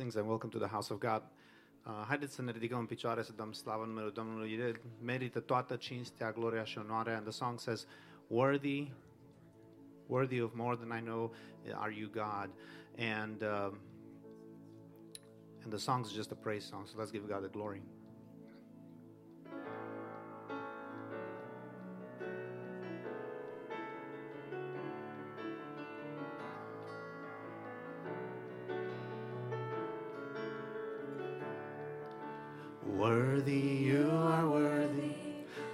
Blessings and welcome to the house of God. Uh, haideți să ne ridicăm în picioare să dăm slavă numele Domnului. El merită toată cinstea, gloria și onoarea. And the song says, worthy, worthy of more than I know are you, God. And, um, and the song is just a praise song, so let's give God the glory. Worthy, you are worthy,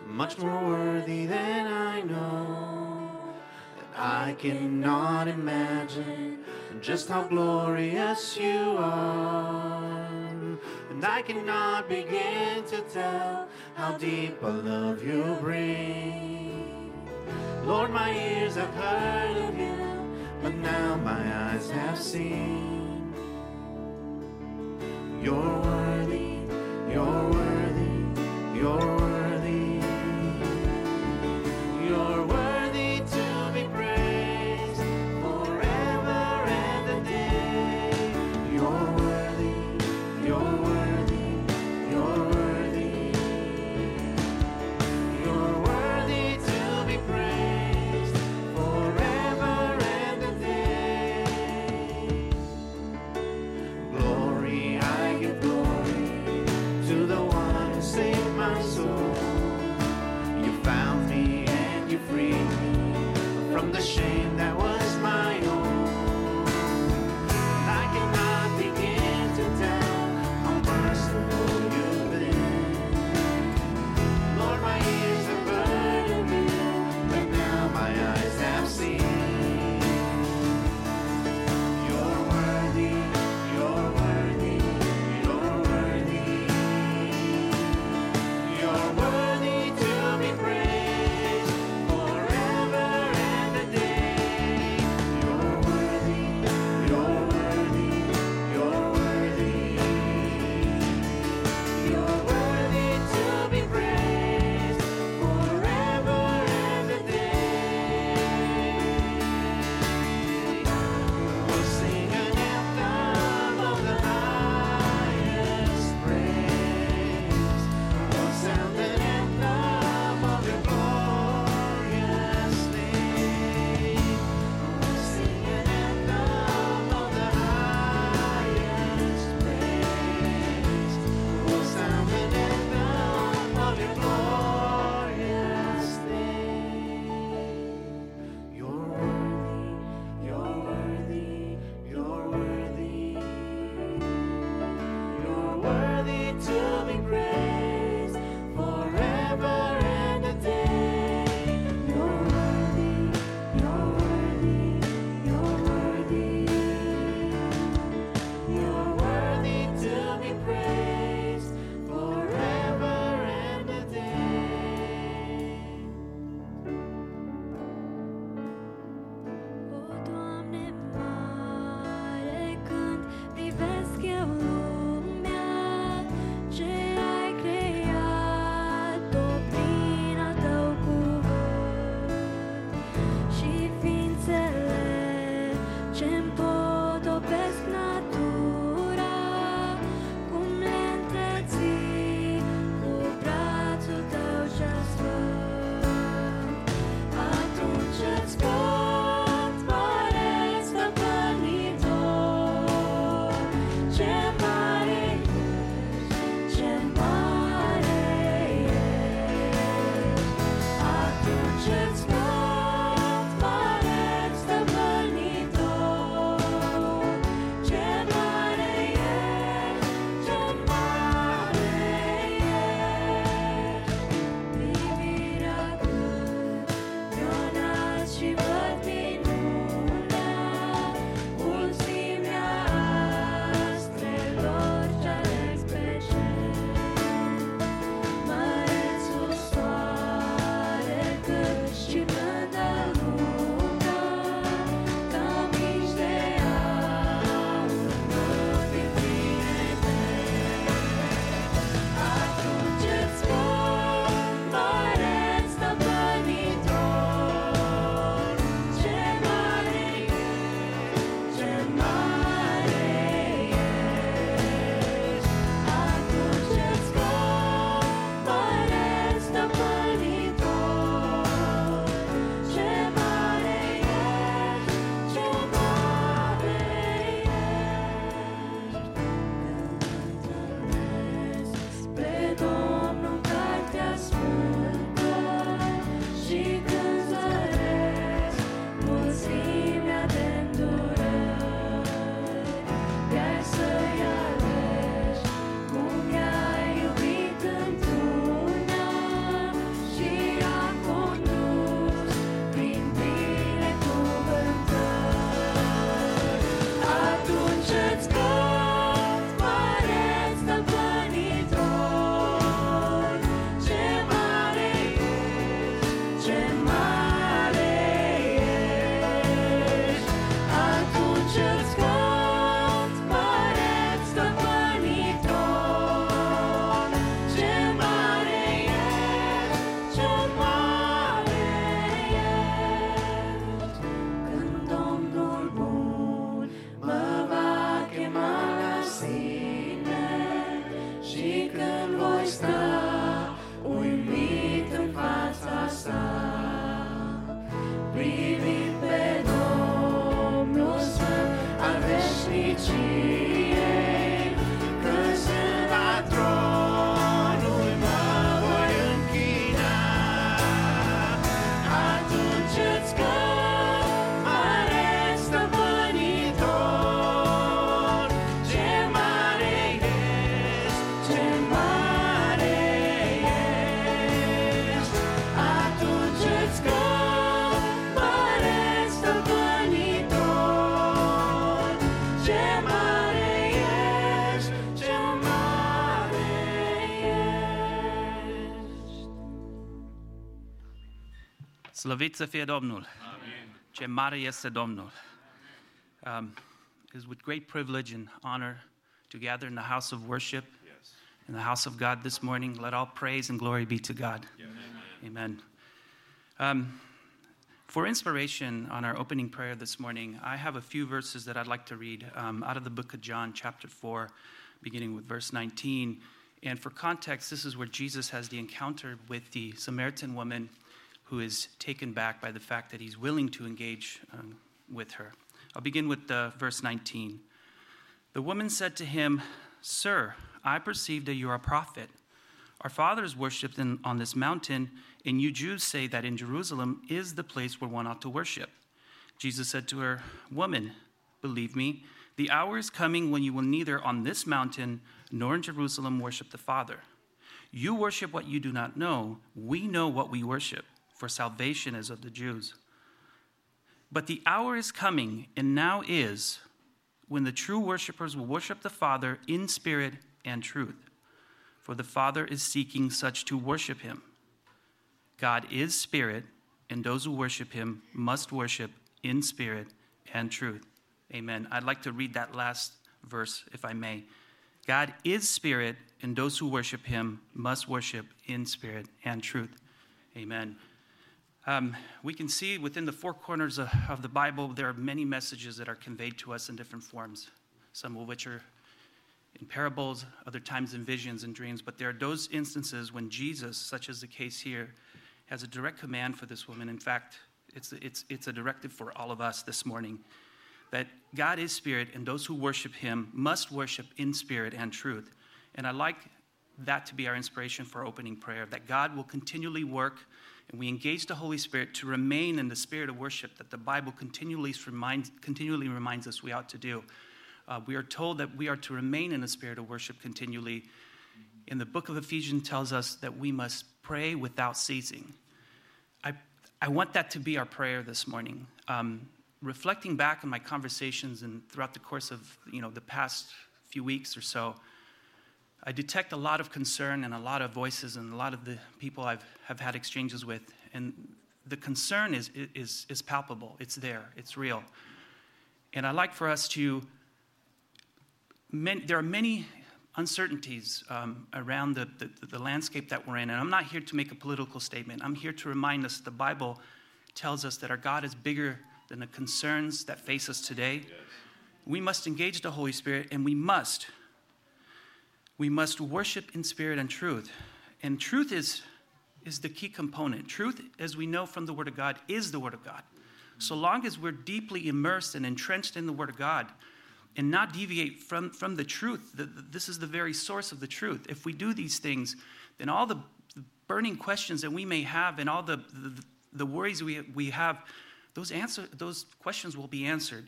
much more worthy than I know. And I cannot imagine just how glorious you are. And I cannot begin to tell how deep a love you bring. Lord, my ears have heard of you, but now my eyes have seen. You're worthy, you're worthy, you're worthy. You're worthy Slăvit să fie Domnul! Ce mare este Domnul! Um, it is with great privilege and honor to gather in the house of worship, in the house of God this morning. Let all praise and glory be to God. Amen. Um, for inspiration on our opening prayer this morning, I have a few verses that I'd like to read um, out of the book of John, chapter 4, beginning with verse 19. And for context, this is where Jesus has the encounter with the Samaritan woman who is taken back by the fact that he's willing to engage um, with her. I'll begin with verse 19. The woman said to him, Sir, I perceive that you are a prophet. Our fathers worshipped in, on this mountain, and you Jews say that in Jerusalem is the place where one ought to worship. Jesus said to her, Woman, believe me, the hour is coming when you will neither on this mountain nor in Jerusalem worship the Father. You worship what you do not know. We know what we worship, for salvation is of the Jews. But the hour is coming, and now is, when the true worshipers will worship the Father in spirit and truth. For the Father is seeking such to worship him. God is spirit, and those who worship him must worship in spirit and truth. Amen. I'd like to read that last verse, if I may. God is spirit, and those who worship him must worship in spirit and truth. Amen. Um, we can see within the four corners of, of the Bible, there are many messages that are conveyed to us in different forms, some of which are in parables, other times in visions and dreams. But there are those instances when Jesus, such as the case here, has a direct command for this woman. In fact, it's, it's, it's a directive for all of us this morning that God is spirit, and those who worship him must worship in spirit and truth. And I like that to be our inspiration for opening prayer that God will continually work and we engage the Holy Spirit to remain in the spirit of worship that the Bible continually reminds, continually reminds us we ought to do. Uh, we are told that we are to remain in the spirit of worship continually. In the book of Ephesians tells us that we must pray without ceasing. I, I want that to be our prayer this morning. Um, reflecting back on my conversations and throughout the course of you know the past few weeks or so, I detect a lot of concern and a lot of voices and a lot of the people I've have had exchanges with, and the concern is is is palpable. It's there. It's real. And I like for us to. Many, there are many uncertainties um, around the, the, the landscape that we're in, and I'm not here to make a political statement. I'm here to remind us the Bible tells us that our God is bigger than the concerns that face us today. We must engage the Holy Spirit, and we must we must worship in spirit and truth. And truth is, is the key component. Truth, as we know from the Word of God, is the Word of God. So long as we're deeply immersed and entrenched in the Word of God and not deviate from, from the truth, the, the- this is the very source of the truth. If we do these things, then all the the burning questions that we may have and all the, the, worries we, we have, those, answer, those questions will be answered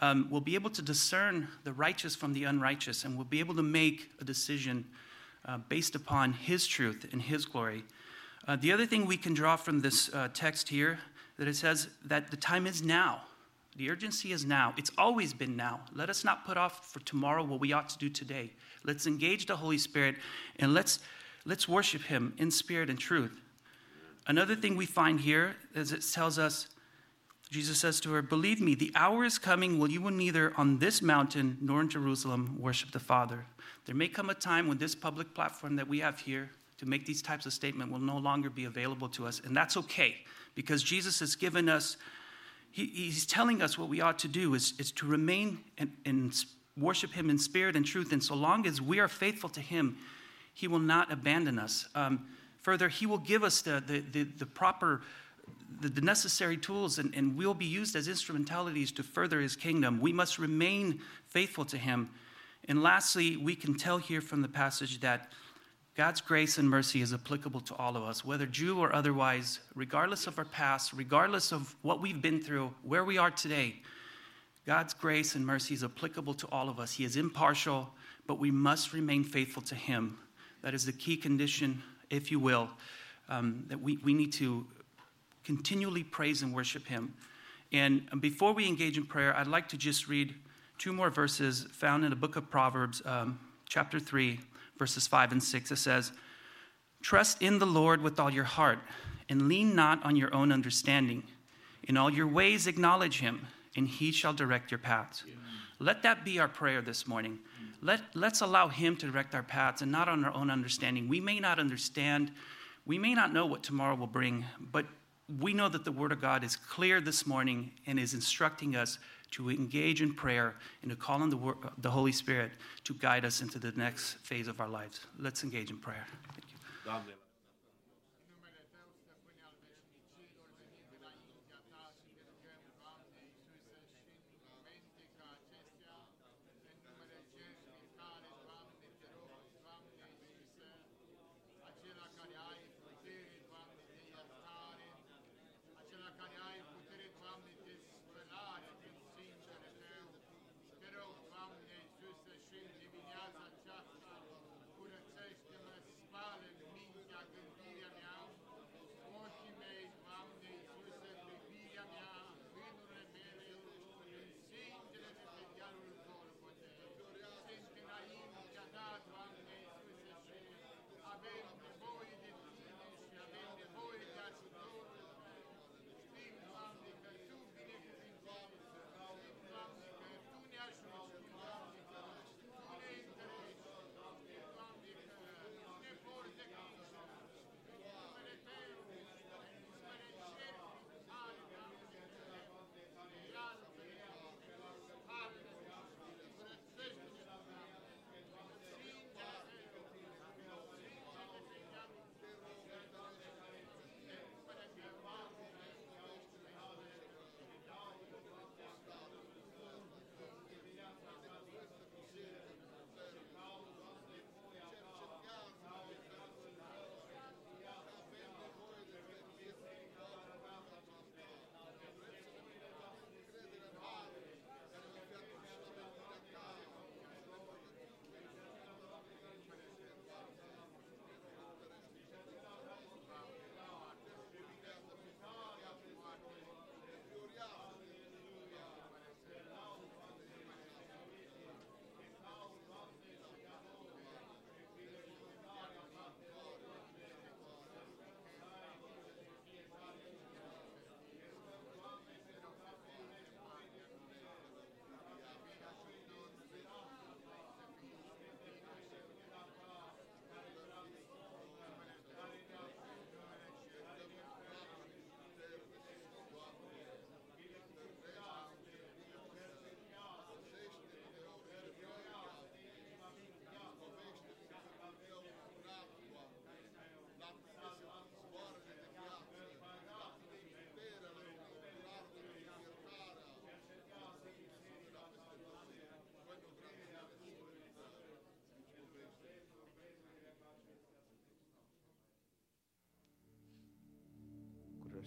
um, we'll be able to discern the righteous from the unrighteous, and we'll be able to make a decision uh, based upon His truth and His glory. Uh, the other thing we can draw from this uh, text here that it says that the time is now. The urgency is now. It's always been now. Let us not put off for tomorrow what we ought to do today. Let's engage the Holy Spirit and let's let's worship Him in spirit and truth. Another thing we find here is it tells us Jesus says to her, Believe me, the hour is coming when you will neither on this mountain nor in Jerusalem worship the Father. There may come a time when this public platform that we have here to make these types of statements will no longer be available to us, and that's okay because Jesus has given us, he, He's telling us what we ought to do is, is to remain and, and worship Him in spirit and truth, and so long as we are faithful to Him, He will not abandon us. Um, further, He will give us the, the, the, the proper the, the necessary tools and, and we'll be used as instrumentalities to further his kingdom. We must remain faithful to him. And lastly, we can tell here from the passage that God's grace and mercy is applicable to all of us, whether Jew or otherwise, regardless of our past, regardless of what we've been through, where we are today. God's grace and mercy is applicable to all of us. He is impartial, but we must remain faithful to Him. That is the key condition, if you will, um, that we, we need to continually praise and worship Him. And before we engage in prayer, I'd like to just read two more verses found in the book of Proverbs, um, chapter 3, verses 5 and 6. It says, Trust in the Lord with all your heart, and lean not on your own understanding. In all your ways, acknowledge Him, and He shall direct your paths. Let that be our prayer this morning. Let, let's allow Him to direct our paths and not on our own understanding. We may not understand, we may not know what tomorrow will bring, but we know that the Word of God is clear this morning and is instructing us to engage in prayer and to call on the, the Holy Spirit to guide us into the next phase of our lives. Let's engage in prayer. Thank you.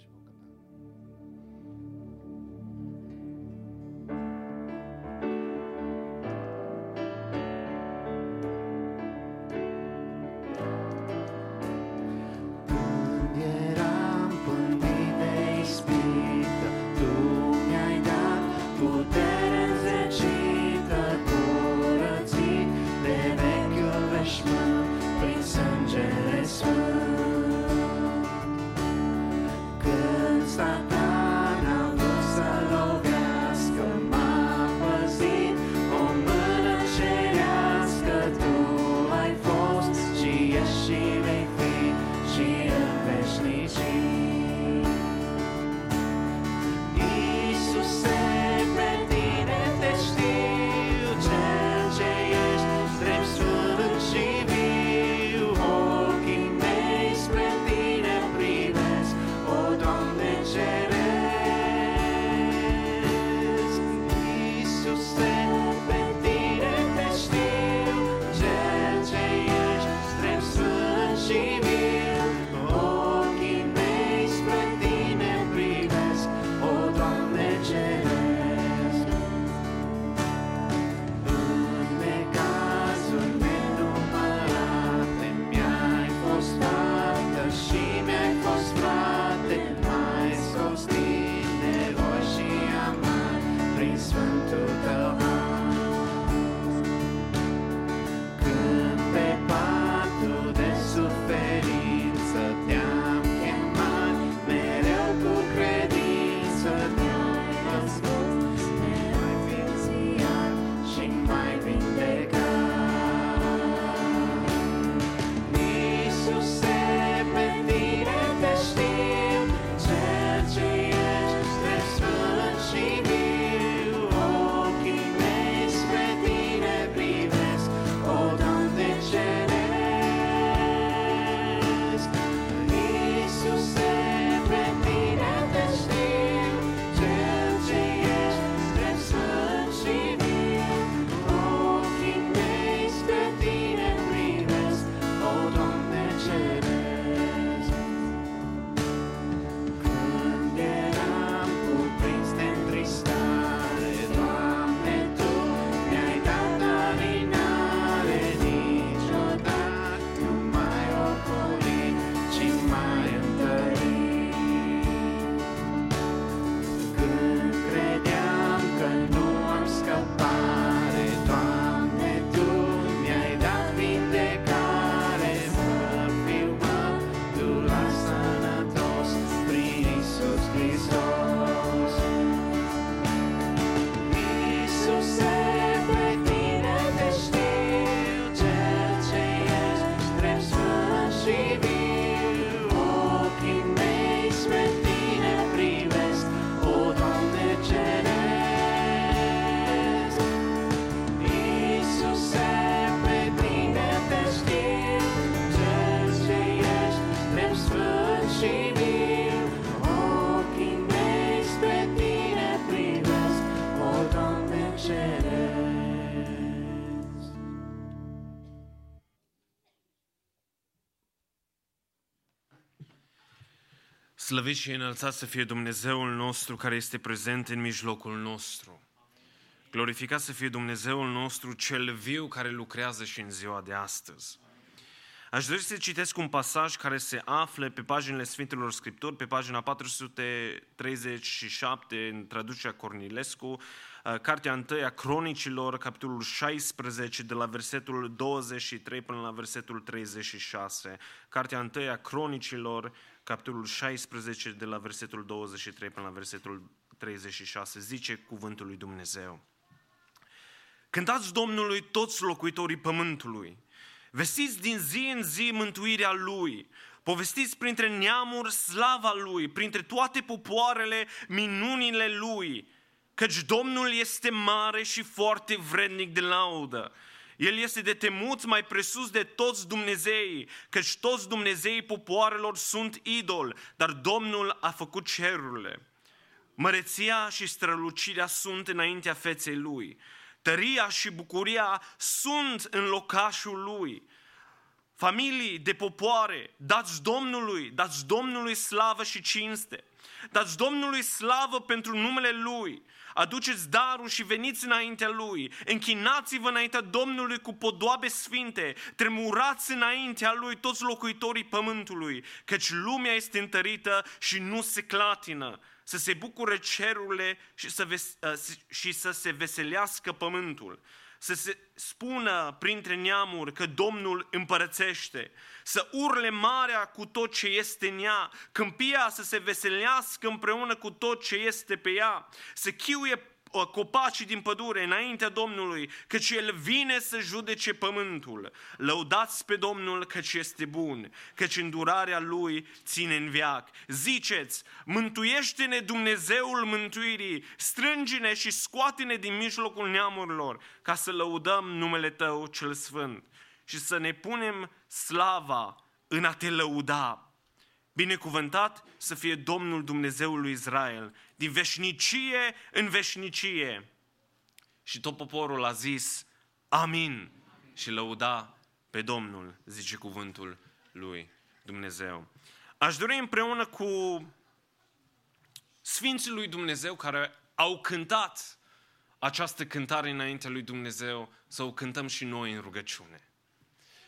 spoken. Slăvit și înălțat să fie Dumnezeul nostru care este prezent în mijlocul nostru. Glorificat să fie Dumnezeul nostru cel viu care lucrează și în ziua de astăzi. Aș dori să citesc un pasaj care se află pe paginile Sfintelor Scripturi, pe pagina 437 în traducerea Cornilescu, uh, cartea 1 a Cronicilor, capitolul 16, de la versetul 23 până la versetul 36. Cartea 1 a Cronicilor, capitolul 16, de la versetul 23 până la versetul 36. Zice cuvântul lui Dumnezeu. Cântați Domnului toți locuitorii pământului. Vestiți din zi în zi mântuirea Lui. Povestiți printre neamuri slava Lui, printre toate popoarele minunile Lui. Căci Domnul este mare și foarte vrednic de laudă. El este de temut mai presus de toți Dumnezeii, căci toți Dumnezeii popoarelor sunt idol, dar Domnul a făcut cerurile. Măreția și strălucirea sunt înaintea feței Lui. Tăria și bucuria sunt în locașul Lui. Familii de popoare, dați Domnului, dați Domnului slavă și cinste. Dați Domnului slavă pentru numele Lui. Aduceți darul și veniți înaintea Lui. Închinați-vă înaintea Domnului cu podoabe sfinte. Tremurați înaintea Lui toți locuitorii pământului, căci lumea este întărită și nu se clatină. Să se bucure cerurile și să, ves- și să se veselească pământul să se spună printre neamuri că Domnul împărățește, să urle marea cu tot ce este în ea, câmpia să se veselească împreună cu tot ce este pe ea, să chiuie copacii din pădure înaintea Domnului, căci El vine să judece pământul. Lăudați pe Domnul căci este bun, căci îndurarea Lui ține în viac. Ziceți, mântuiește-ne Dumnezeul mântuirii, strângi-ne și scoate-ne din mijlocul neamurilor, ca să lăudăm numele Tău cel Sfânt și să ne punem slava în a Te lăuda. Binecuvântat să fie Domnul Dumnezeul lui Israel, din veșnicie în veșnicie. Și tot poporul a zis, amin, și lăuda pe Domnul, zice cuvântul lui Dumnezeu. Aș dori împreună cu Sfinții lui Dumnezeu care au cântat această cântare înaintea lui Dumnezeu, să o cântăm și noi în rugăciune.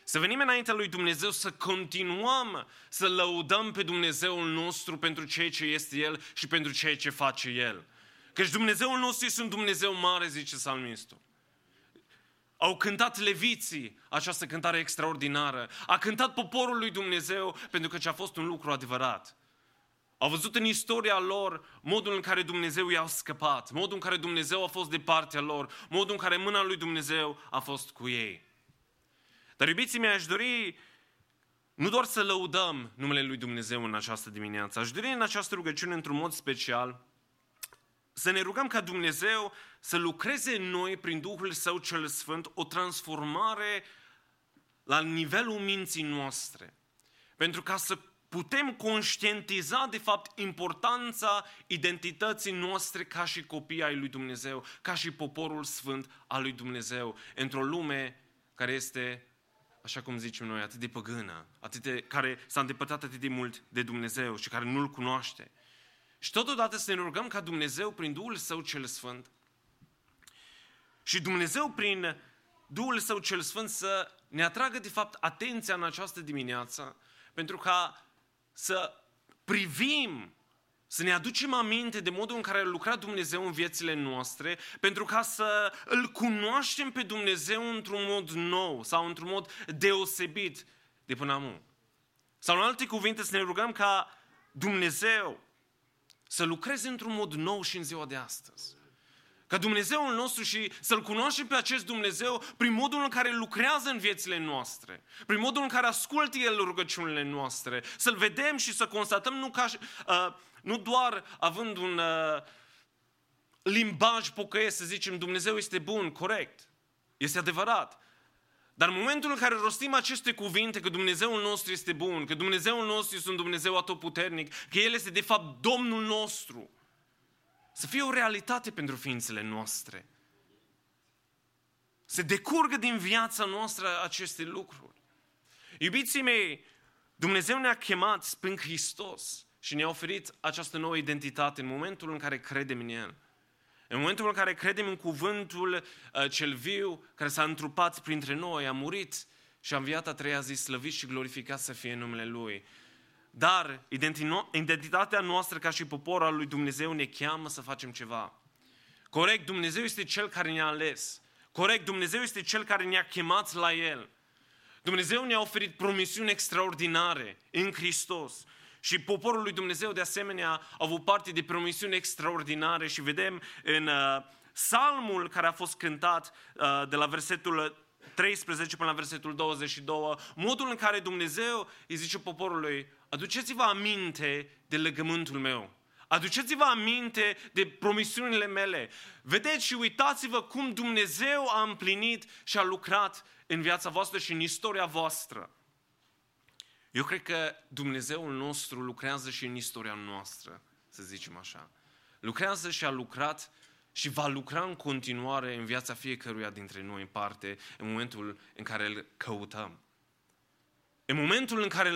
Să venim înaintea lui Dumnezeu, să continuăm să lăudăm pe Dumnezeul nostru pentru ceea ce este El și pentru ceea ce face El. Căci Dumnezeul nostru este un Dumnezeu mare, zice salmistul. Au cântat leviții această cântare extraordinară. A cântat poporul lui Dumnezeu pentru că ce a fost un lucru adevărat. Au văzut în istoria lor modul în care Dumnezeu i-a scăpat, modul în care Dumnezeu a fost de partea lor, modul în care mâna lui Dumnezeu a fost cu ei. Dar iubiții mei, aș dori nu doar să lăudăm numele lui Dumnezeu în această dimineață, aș dori în această rugăciune într-un mod special să ne rugăm ca Dumnezeu să lucreze în noi prin Duhul Său cel Sfânt o transformare la nivelul minții noastre. Pentru ca să putem conștientiza de fapt importanța identității noastre ca și copii ai lui Dumnezeu, ca și poporul sfânt al lui Dumnezeu, într-o lume care este, așa cum zicem noi, atât de păgână, atât de, care s-a îndepărtat atât de mult de Dumnezeu și care nu-L cunoaște. Și totodată să ne rugăm ca Dumnezeu, prin Duhul Său cel Sfânt, și Dumnezeu, prin Duhul Său cel Sfânt, să ne atragă, de fapt, atenția în această dimineață, pentru ca să privim, să ne aducem aminte de modul în care a lucrat Dumnezeu în viețile noastre, pentru ca să îl cunoaștem pe Dumnezeu într-un mod nou sau într-un mod deosebit de până acum. Sau în alte cuvinte să ne rugăm ca Dumnezeu să lucreze într-un mod nou și în ziua de astăzi. Ca Dumnezeul nostru și să-L cunoaștem pe acest Dumnezeu prin modul în care lucrează în viețile noastre, prin modul în care ascultă El rugăciunile noastre, să-L vedem și să constatăm nu, ca, uh, nu doar având un uh, limbaj pocăiesc, să zicem Dumnezeu este bun, corect, este adevărat, dar în momentul în care rostim aceste cuvinte, că Dumnezeul nostru este bun, că Dumnezeul nostru este un Dumnezeu atotputernic, că El este de fapt Domnul nostru, să fie o realitate pentru ființele noastre. Să decurgă din viața noastră aceste lucruri. Iubiții mei, Dumnezeu ne-a chemat prin Hristos și ne-a oferit această nouă identitate în momentul în care credem în El. În momentul în care credem în cuvântul uh, cel viu, care s-a întrupat printre noi, a murit și a înviat a treia zi, slăvit și glorificat să fie numele Lui. Dar identitatea noastră ca și popor al lui Dumnezeu ne cheamă să facem ceva. Corect, Dumnezeu este Cel care ne-a ales. Corect, Dumnezeu este Cel care ne-a chemat la El. Dumnezeu ne-a oferit promisiuni extraordinare în Hristos. Și poporul lui Dumnezeu, de asemenea, a avut parte de promisiuni extraordinare și vedem în uh, salmul care a fost cântat uh, de la versetul 13 până la versetul 22, modul în care Dumnezeu îi zice poporului, aduceți-vă aminte de legământul meu. Aduceți-vă aminte de promisiunile mele. Vedeți și uitați-vă cum Dumnezeu a împlinit și a lucrat în viața voastră și în istoria voastră. Eu cred că Dumnezeul nostru lucrează și în istoria noastră, să zicem așa. Lucrează și a lucrat și va lucra în continuare în viața fiecăruia dintre noi în parte, în momentul în care îl căutăm. În momentul în care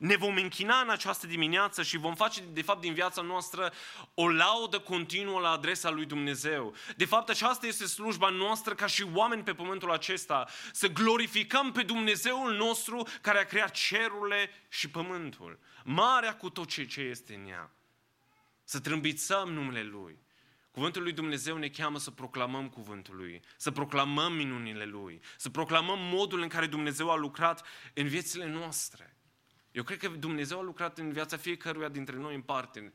ne vom închina în această dimineață și vom face, de fapt, din viața noastră o laudă continuă la adresa lui Dumnezeu. De fapt, aceasta este slujba noastră ca și oameni pe pământul acesta, să glorificăm pe Dumnezeul nostru care a creat cerurile și pământul, marea cu tot ce este în ea. Să trâmbițăm numele Lui. Cuvântul lui Dumnezeu ne cheamă să proclamăm cuvântul lui, să proclamăm minunile lui, să proclamăm modul în care Dumnezeu a lucrat în viețile noastre. Eu cred că Dumnezeu a lucrat în viața fiecăruia dintre noi în parte,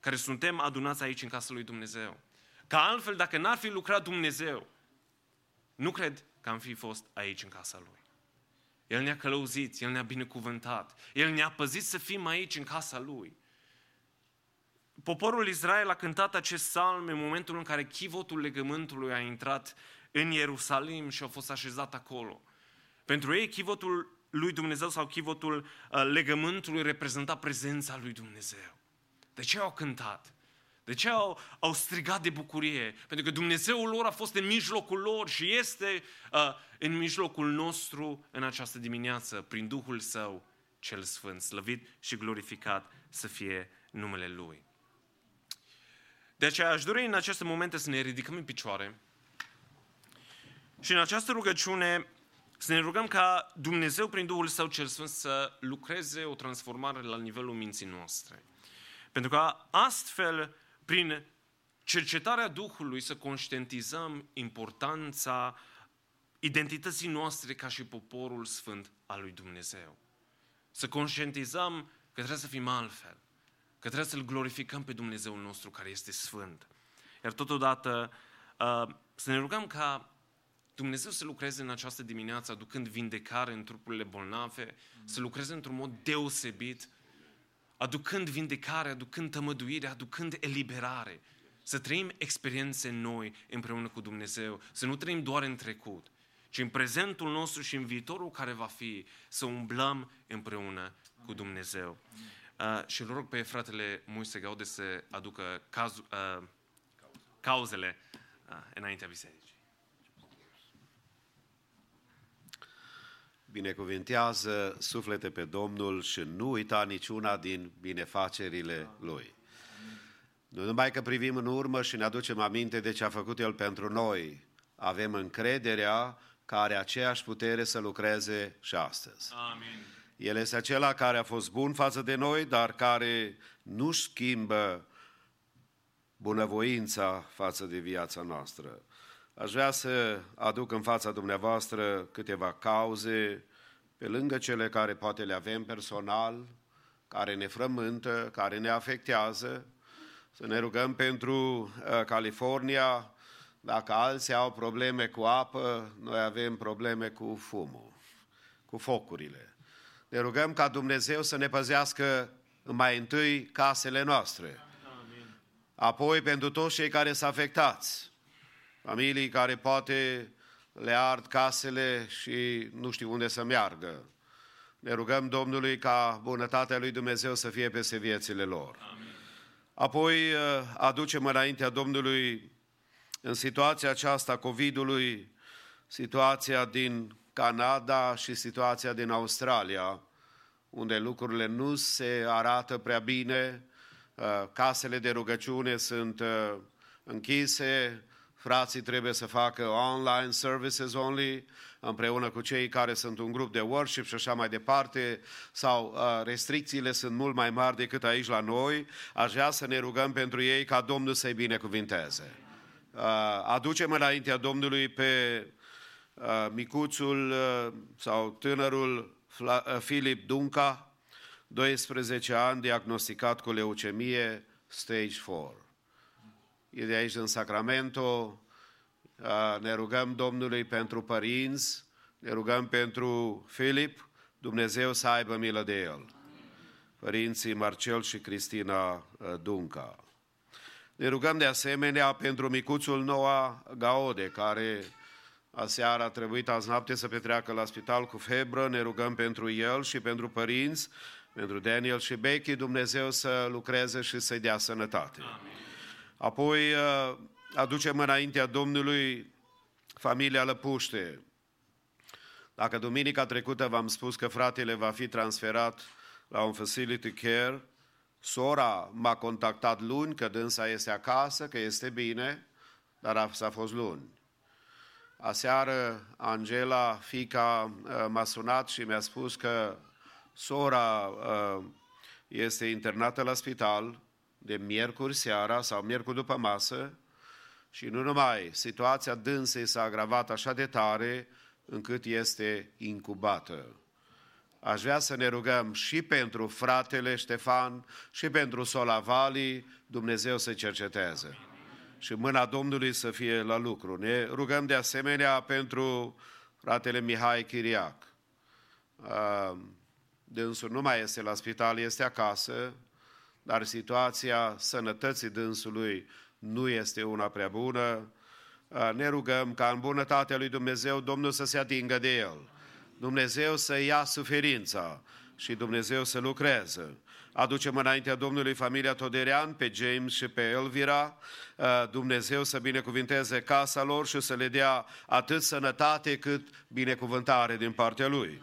care suntem adunați aici în casa lui Dumnezeu. Ca altfel, dacă n-ar fi lucrat Dumnezeu, nu cred că am fi fost aici în casa Lui. El ne-a călăuzit, El ne-a binecuvântat, El ne-a păzit să fim aici în casa Lui. Poporul Israel a cântat acest psalm în momentul în care chivotul legământului a intrat în Ierusalim și a fost așezat acolo. Pentru ei, chivotul lui Dumnezeu sau chivotul uh, legământului reprezenta prezența lui Dumnezeu. De ce au cântat? De ce au, au strigat de bucurie? Pentru că Dumnezeul lor a fost în mijlocul lor și este uh, în mijlocul nostru în această dimineață, prin Duhul Său cel Sfânt, slăvit și glorificat să fie numele Lui. De aceea aș dori în aceste momente să ne ridicăm în picioare și în această rugăciune să ne rugăm ca Dumnezeu prin Duhul Său cel Sfânt să lucreze o transformare la nivelul minții noastre. Pentru că astfel, prin cercetarea Duhului, să conștientizăm importanța identității noastre ca și poporul sfânt al lui Dumnezeu. Să conștientizăm că trebuie să fim altfel, că trebuie să-L glorificăm pe Dumnezeul nostru care este sfânt. Iar totodată uh, să ne rugăm ca Dumnezeu să lucreze în această dimineață aducând vindecare în trupurile bolnave, să lucreze într-un mod deosebit, aducând vindecare, aducând tămăduire, aducând eliberare. Să trăim experiențe noi împreună cu Dumnezeu, să nu trăim doar în trecut, ci în prezentul nostru și în viitorul care va fi, să umblăm împreună cu Dumnezeu. Uh, și îl rog pe fratele Moise Gaude să aducă caz, uh, cauzele uh, înaintea bisericii. Binecuvintează suflete pe Domnul și nu uita niciuna din binefacerile Lui. Nu numai că privim în urmă și ne aducem aminte de ce a făcut El pentru noi, avem încrederea că are aceeași putere să lucreze și astăzi. Amin. El este acela care a fost bun față de noi, dar care nu schimbă bunăvoința față de viața noastră. Aș vrea să aduc în fața dumneavoastră câteva cauze, pe lângă cele care poate le avem personal, care ne frământă, care ne afectează. Să ne rugăm pentru uh, California, dacă alții au probleme cu apă, noi avem probleme cu fumul, cu focurile. Ne rugăm ca Dumnezeu să ne păzească mai întâi casele noastre. Apoi pentru toți cei care sunt afectați, familii care poate le ard casele și nu știu unde să meargă. Ne rugăm Domnului ca bunătatea lui Dumnezeu să fie peste viețile lor. Amin. Apoi uh, aducem înaintea Domnului în situația aceasta COVID-ului, situația din Canada și situația din Australia, unde lucrurile nu se arată prea bine, uh, casele de rugăciune sunt uh, închise, frații trebuie să facă online services only, împreună cu cei care sunt un grup de worship și așa mai departe, sau uh, restricțiile sunt mult mai mari decât aici la noi, aș vrea să ne rugăm pentru ei ca Domnul să-i binecuvinteze. Uh, aducem înaintea Domnului pe uh, micuțul uh, sau tânărul Fla, uh, Filip Dunca, 12 ani, diagnosticat cu leucemie stage 4 e de aici în Sacramento, ne rugăm Domnului pentru părinți, ne rugăm pentru Filip, Dumnezeu să aibă milă de el. Părinții Marcel și Cristina Dunca. Ne rugăm de asemenea pentru micuțul Noa Gaode, care aseară a trebuit azi noapte să petreacă la spital cu febră. Ne rugăm pentru el și pentru părinți, pentru Daniel și Becky, Dumnezeu să lucreze și să-i dea sănătate. Amin. Apoi uh, aducem înaintea Domnului familia Lăpuște. Dacă duminica trecută v-am spus că fratele va fi transferat la un facility care, sora m-a contactat luni că dânsa este acasă, că este bine, dar s-a fost luni. Aseară Angela, fica, uh, m-a sunat și mi-a spus că sora uh, este internată la spital, de miercuri seara sau miercuri după masă și nu numai, situația dânsei s-a agravat așa de tare încât este incubată. Aș vrea să ne rugăm și pentru fratele Ștefan și pentru Solavali, Dumnezeu să cerceteze. Și mâna Domnului să fie la lucru. Ne rugăm de asemenea pentru fratele Mihai Chiriac. Dânsul nu mai este la spital, este acasă, dar situația sănătății dânsului nu este una prea bună. Ne rugăm ca în bunătatea lui Dumnezeu Domnul să se atingă de el. Dumnezeu să ia suferința și Dumnezeu să lucreze. Aducem înaintea Domnului familia Toderean, pe James și pe Elvira. Uh, Dumnezeu să binecuvinteze casa lor și să le dea atât sănătate cât binecuvântare din partea Lui.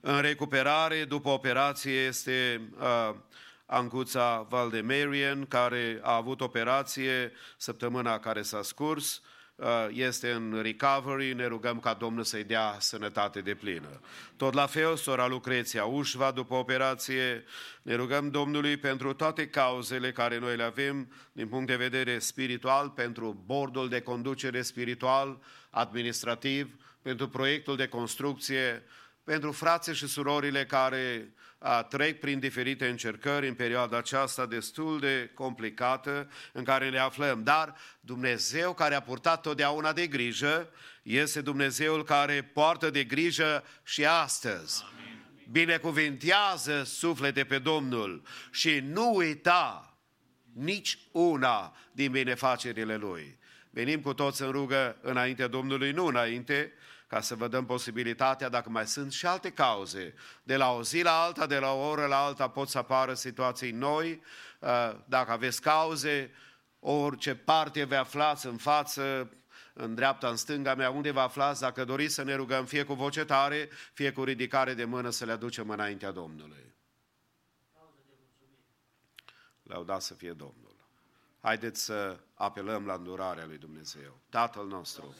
În recuperare, după operație, este uh, Anguța Valdemarian, care a avut operație săptămâna care s-a scurs. Uh, este în recovery, ne rugăm ca Domnul să-i dea sănătate de plină. Tot la fel, sora Lucreția Ușva, după operație, ne rugăm Domnului pentru toate cauzele care noi le avem din punct de vedere spiritual, pentru bordul de conducere spiritual, administrativ, pentru proiectul de construcție, pentru frații și surorile care a, trec prin diferite încercări în perioada aceasta destul de complicată în care ne aflăm. Dar Dumnezeu care a purtat totdeauna de grijă este Dumnezeul care poartă de grijă și astăzi. Amin. Binecuvintează suflete pe Domnul și nu uita nici una din binefacerile Lui. Venim cu toți în rugă înaintea Domnului, nu înainte, ca să vă dăm posibilitatea, dacă mai sunt și alte cauze, de la o zi la alta, de la o oră la alta pot să apară situații noi, uh, dacă aveți cauze, orice parte vă aflați în față, în dreapta, în stânga mea, unde vă aflați, dacă doriți să ne rugăm fie cu voce tare, fie cu ridicare de mână să le aducem înaintea Domnului. Lăudat să fie Domnul. Haideți să apelăm la îndurarea lui Dumnezeu. Tatăl nostru,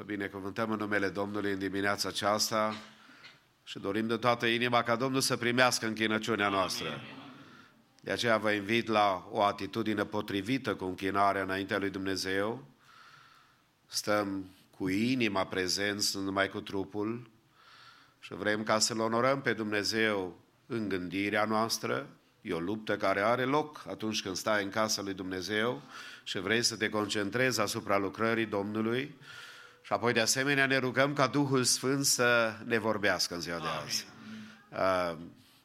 Vă binecuvântăm în numele Domnului în dimineața aceasta și dorim de toată inima ca Domnul să primească închinăciunea noastră. De aceea vă invit la o atitudine potrivită cu închinarea înaintea lui Dumnezeu. Stăm cu inima prezenți, nu numai cu trupul, și vrem ca să-L onorăm pe Dumnezeu în gândirea noastră. E o luptă care are loc atunci când stai în casa lui Dumnezeu și vrei să te concentrezi asupra lucrării Domnului și apoi, de asemenea, ne rugăm ca Duhul Sfânt să ne vorbească în ziua de azi. Uh,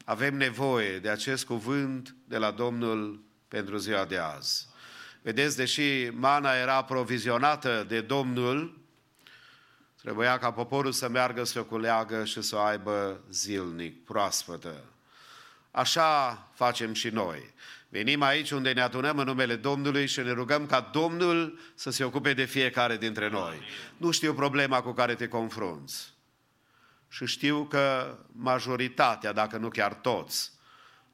avem nevoie de acest cuvânt de la Domnul pentru ziua de azi. Vedeți, deși mana era aprovizionată de Domnul, Trebuia ca poporul să meargă să o culeagă și să o aibă zilnic, proaspătă. Așa facem și noi. Venim aici unde ne adunăm în numele Domnului și ne rugăm ca Domnul să se ocupe de fiecare dintre noi. Nu știu problema cu care te confrunți. Și știu că majoritatea, dacă nu chiar toți,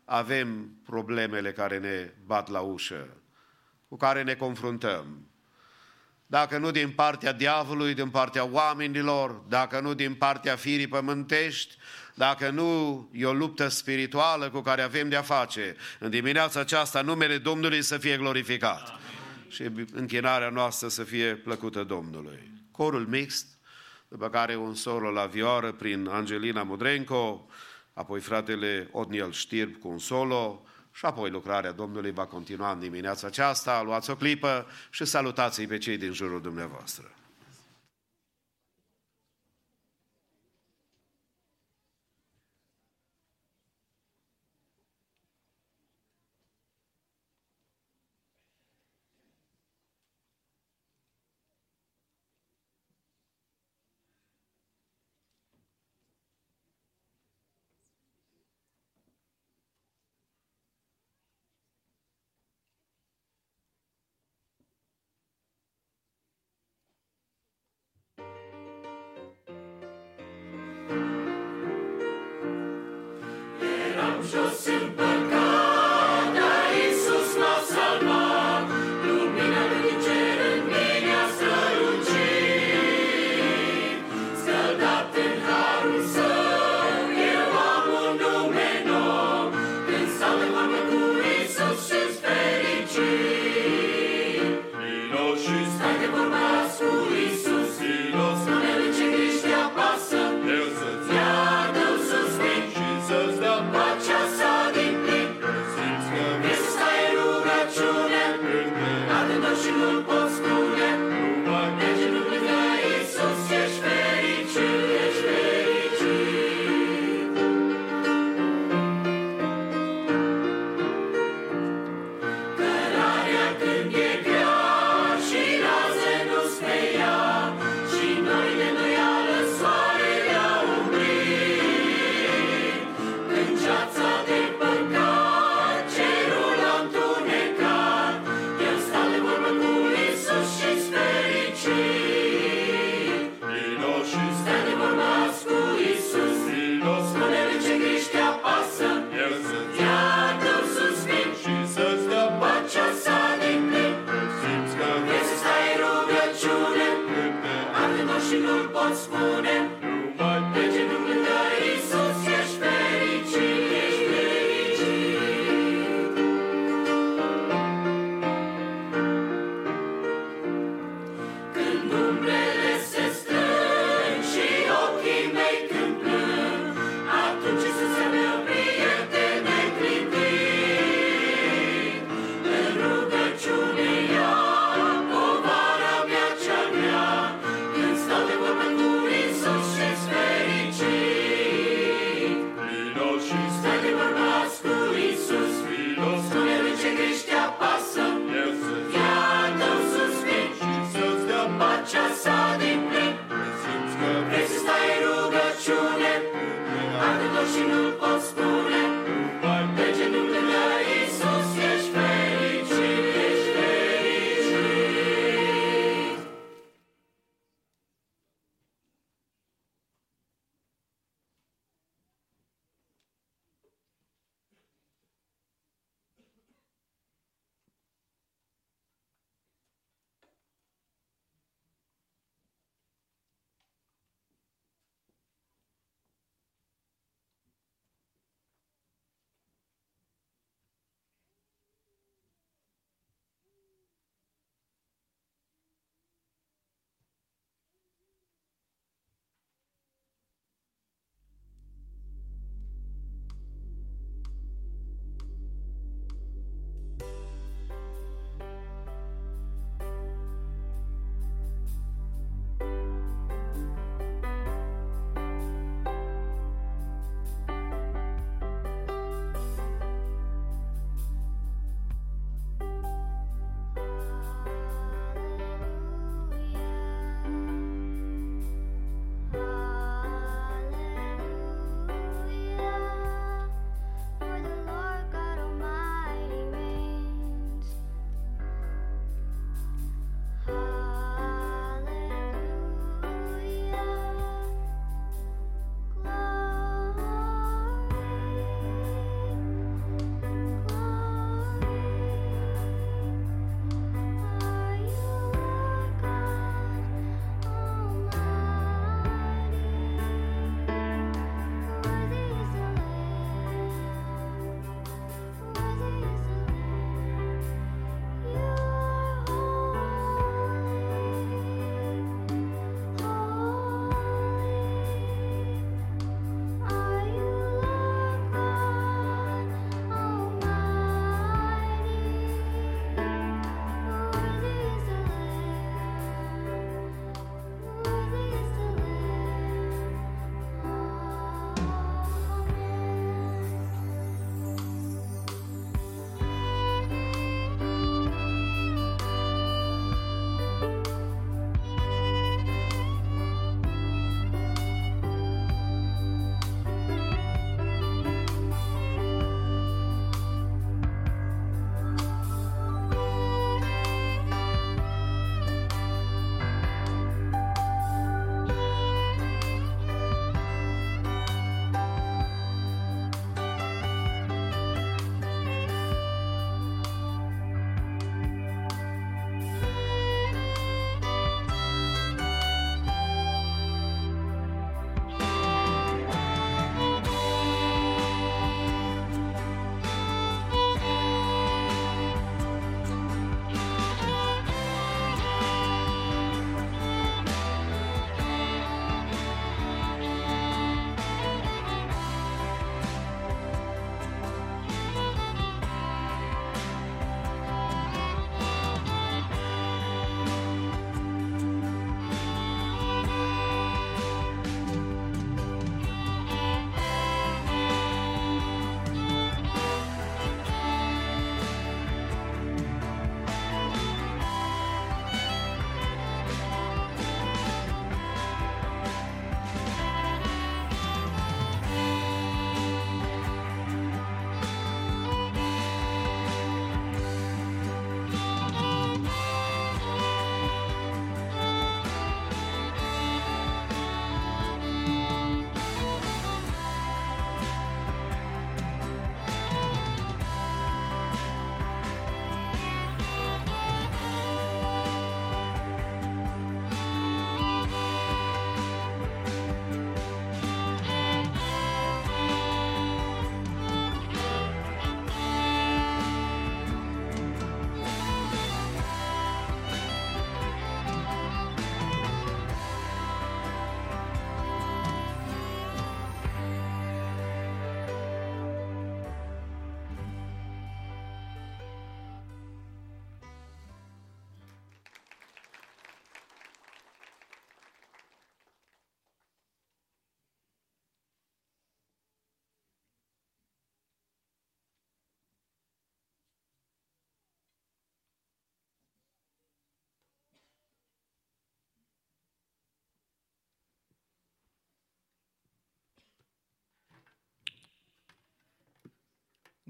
avem problemele care ne bat la ușă, cu care ne confruntăm. Dacă nu din partea diavolului, din partea oamenilor, dacă nu din partea firii pământești, dacă nu e o luptă spirituală cu care avem de-a face. În dimineața aceasta, numele Domnului să fie glorificat Amin. și închinarea noastră să fie plăcută Domnului. Corul mixt, după care un solo la vioară prin Angelina Mudrenco, apoi fratele Odniel Știrb cu un solo, și apoi lucrarea Domnului va continua în dimineața aceasta. Luați o clipă și salutați-i pe cei din jurul dumneavoastră.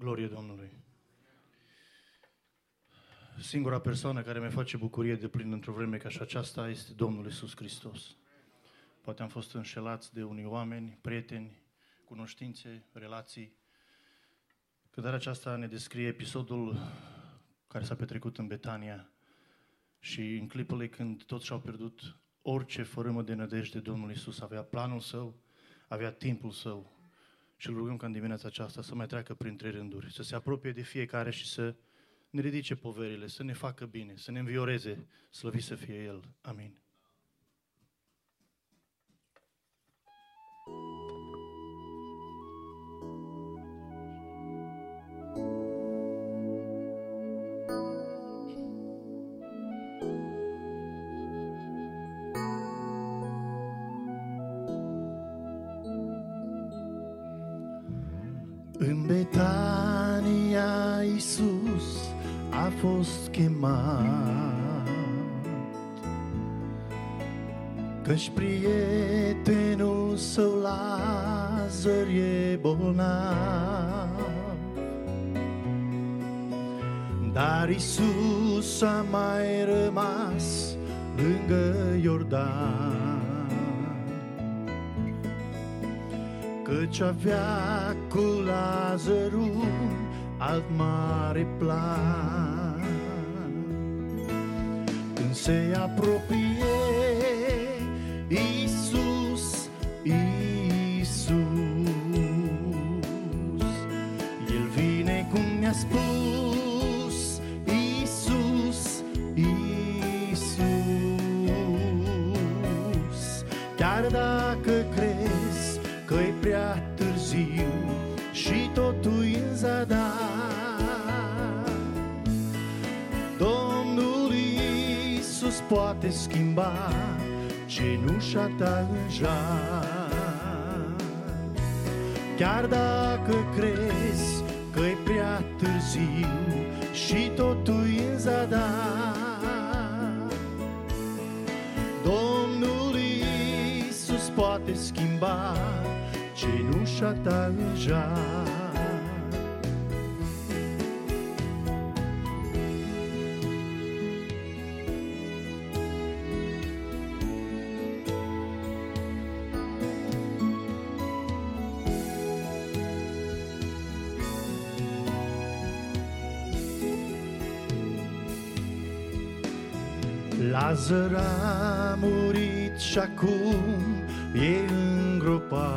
Glorie Domnului. Singura persoană care mi face bucurie de plin într-o vreme ca și aceasta este Domnul Isus Hristos. Poate am fost înșelați de unii oameni, prieteni, cunoștințe, relații. Cântarea aceasta ne descrie episodul care s-a petrecut în Betania și în clipele când toți și-au pierdut orice fărâmă de nădejde, Domnul Isus avea planul său, avea timpul său și îl rugăm ca în dimineața aceasta să mai treacă printre rânduri, să se apropie de fiecare și să ne ridice poverile, să ne facă bine, să ne învioreze, slăvit să fie El. Amin. Fost chemat. Căci prietenul său Lazar e bolnav. Dar Iisus a mai rămas lângă Iordan. Căci avea cu Lazarul alt mare plan Când se apropie Iisus, Iisus El vine cum mi-a spus Iisus, Iisus Chiar dacă schimba cenușa ta în jar. Chiar dacă crezi că-i prea târziu și totul în zadar. Domnul Iisus poate schimba cenușa ta în jar. Lazar a murit și acum e îngropat.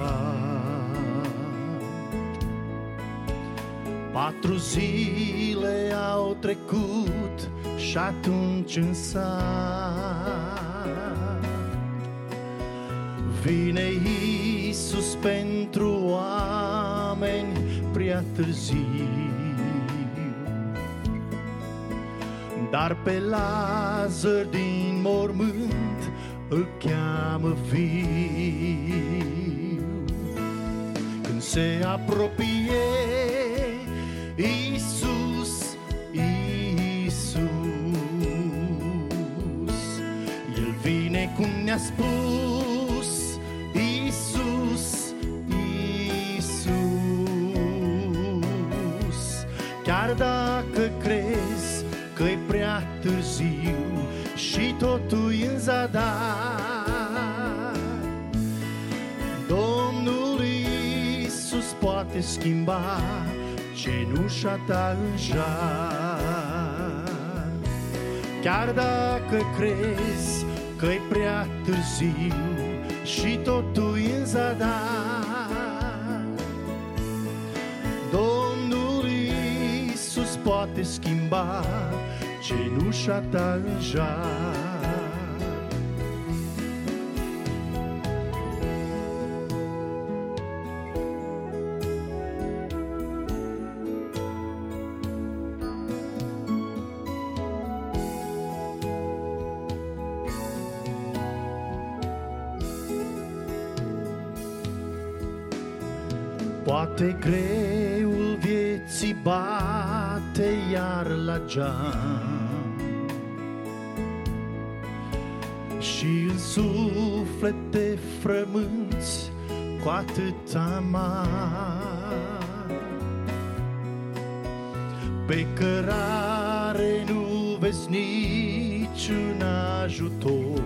Patru zile au trecut și atunci în sat Vine Iisus pentru oameni prea târziu Dar pe Lazar din mormânt îl cheamă viu Când se apropie Iisus, Iisus El vine cum ne-a spus Iisus, Iisus. Chiar dacă crezi că-i prea târziu și totul în zadar. Domnul Iisus poate schimba cenușa ta în jar. Chiar dacă crezi că-i prea târziu și totul în zadar Domnul Iisus poate schimba cenușa ta în jar Poate greul geam Și în suflet te frămânți cu atâta mar Pe cărare nu vezi niciun ajutor.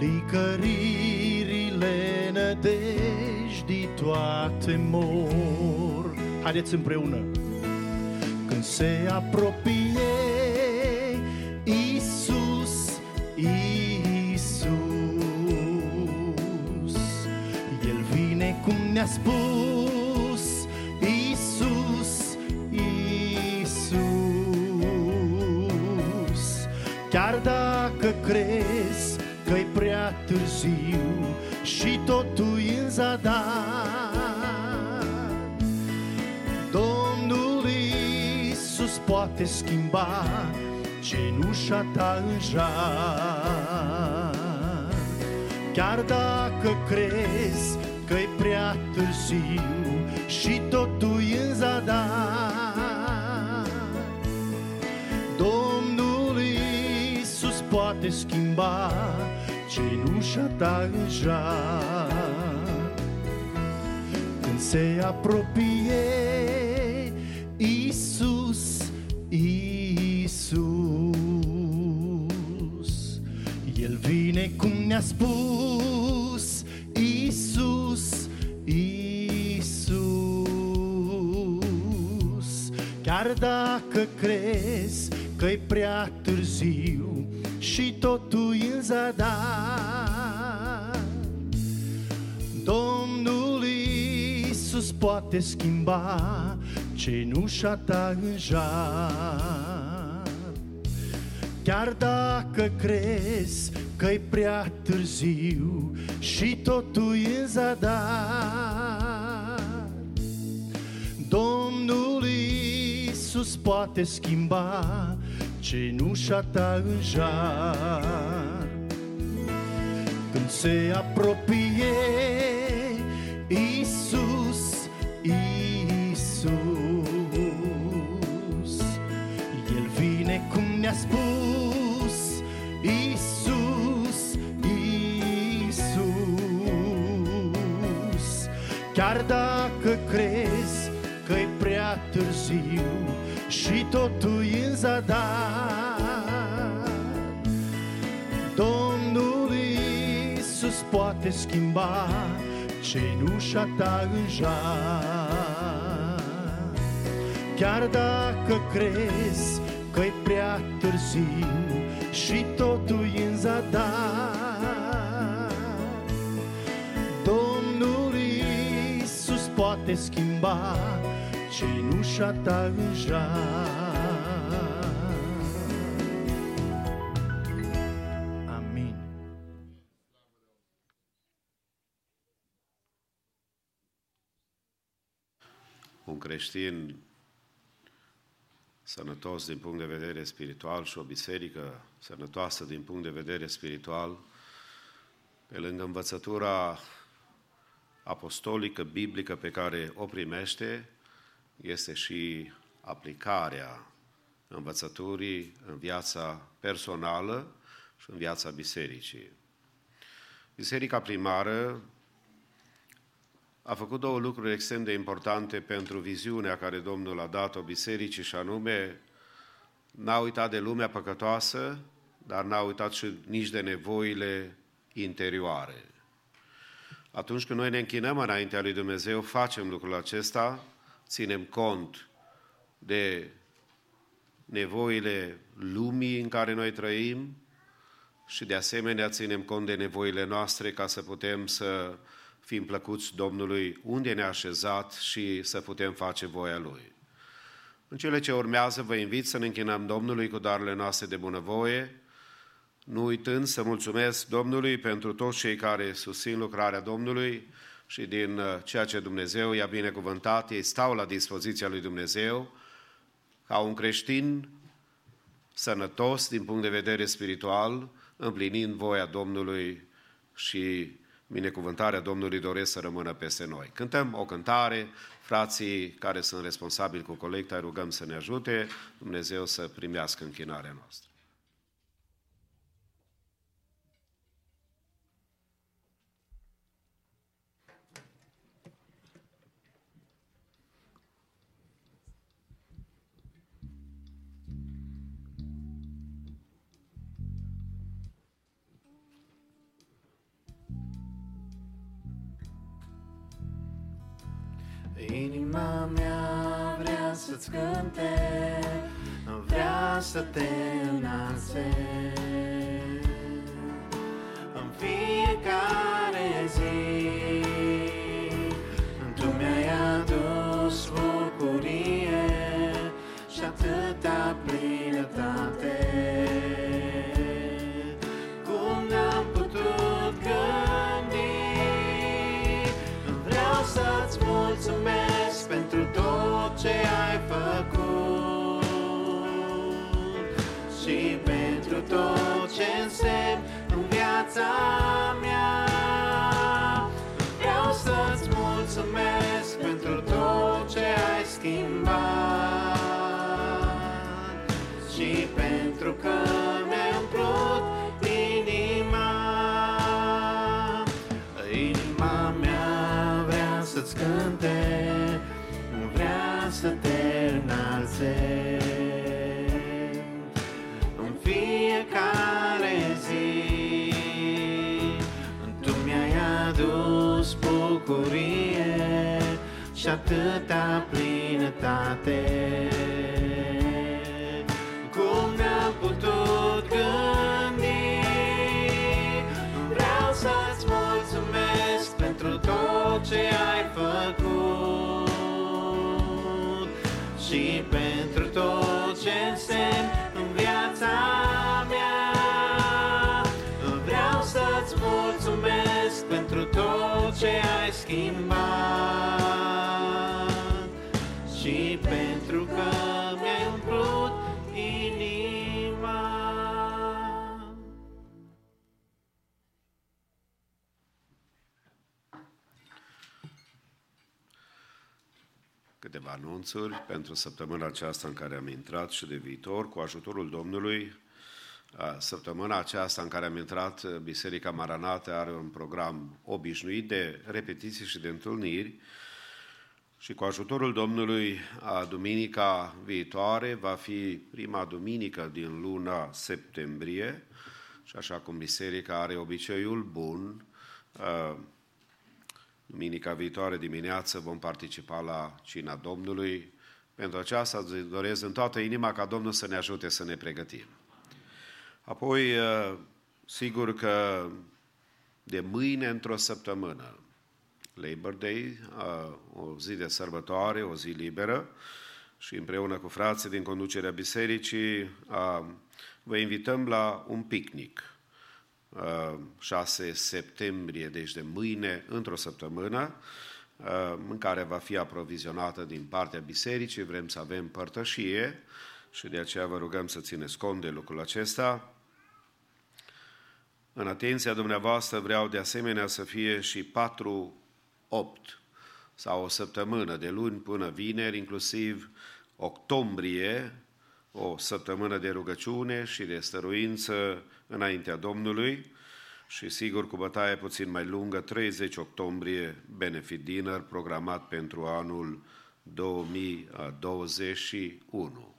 Licăririle nădejdii toate mor Haideți împreună. Când se apropie Iisus, Iisus El vine cum ne-a spus Iisus, Iisus. Chiar dacă crezi că-i prea târziu Și totul e în zadar poate schimba cenușa ta în jar. Chiar dacă crezi că-i prea târziu Și totul e în zadar Domnul Iisus poate schimba cenușa ta în jar. Când se apropie vine cum ne-a spus Iisus, Iisus. Chiar dacă crezi că-i prea târziu Și totul e în zadar Domnul Iisus poate schimba cenușa ta în jar Chiar dacă crezi că-i prea târziu Și totul e în zadar. Domnul Iisus poate schimba cenușa ta în jar Când se apropie Iisus, Iisus El vine cum ne-a spus Chiar dacă crezi că-i prea târziu Și totul e în zadar Domnul Iisus poate schimba cenușa ta în jar. Chiar dacă crezi că-i prea târziu Și totul e în zadar Iisus poate schimba cenușa ta în jar. Amin. Un creștin sănătos din punct de vedere spiritual și o biserică sănătoasă din punct de vedere spiritual, pe lângă învățătura apostolică, biblică pe care o primește, este și aplicarea învățăturii în viața personală și în viața bisericii. Biserica primară a făcut două lucruri extrem de importante pentru viziunea care Domnul a dat-o bisericii și anume n-a uitat de lumea păcătoasă, dar n-a uitat și nici de nevoile interioare. Atunci când noi ne închinăm înaintea lui Dumnezeu, facem lucrul acesta, ținem cont de nevoile lumii în care noi trăim și de asemenea ținem cont de nevoile noastre ca să putem să fim plăcuți Domnului unde ne-a așezat și să putem face voia Lui. În cele ce urmează vă invit să ne închinăm Domnului cu darurile noastre de bunăvoie, nu uitând să mulțumesc Domnului pentru toți cei care susțin lucrarea Domnului și din uh, ceea ce Dumnezeu i-a binecuvântat, ei stau la dispoziția lui Dumnezeu ca un creștin sănătos din punct de vedere spiritual, împlinind voia Domnului și binecuvântarea Domnului doresc să rămână peste noi. Cântăm o cântare, frații care sunt responsabili cu colecta, rugăm să ne ajute, Dumnezeu să primească închinarea noastră. Inima mea vrea să-ți cânte, vrea să te înalțe. În fiecare zi, ce ai făcut și pentru tot ce însemn în viața mea. Vreau să-ți mulțumesc pentru tot ce ai schimbat să te înalțe. În fiecare zi Tu mi-ai adus bucurie Și atâta plinătate schimbat și pentru că mi-ai umplut inima. Câteva anunțuri pentru săptămâna aceasta în care am intrat și de viitor, cu ajutorul Domnului. A, Săptămâna aceasta în care am intrat, Biserica Maranate are un program obișnuit de repetiții și de întâlniri și cu ajutorul Domnului, a, duminica viitoare va fi prima duminică din luna septembrie și așa cum Biserica are obiceiul bun, a, Duminica viitoare dimineață vom participa la Cina Domnului. Pentru aceasta îți doresc în toată inima ca Domnul să ne ajute să ne pregătim. Apoi, eh, sigur că de mâine într-o săptămână, Labor Day, eh, o zi de sărbătoare, o zi liberă, și împreună cu frații din conducerea bisericii, eh, vă invităm la un picnic 6 septembrie, deci de mâine, într-o săptămână, în care va fi aprovizionată din partea bisericii. Vrem să avem părtășie și de aceea vă rugăm să țineți cont de lucrul acesta. În atenția dumneavoastră vreau de asemenea să fie și 4-8 sau o săptămână, de luni până vineri, inclusiv octombrie, o săptămână de rugăciune și de stăruință înaintea Domnului și sigur cu bătaie puțin mai lungă, 30 octombrie, benefit dinner programat pentru anul 2021.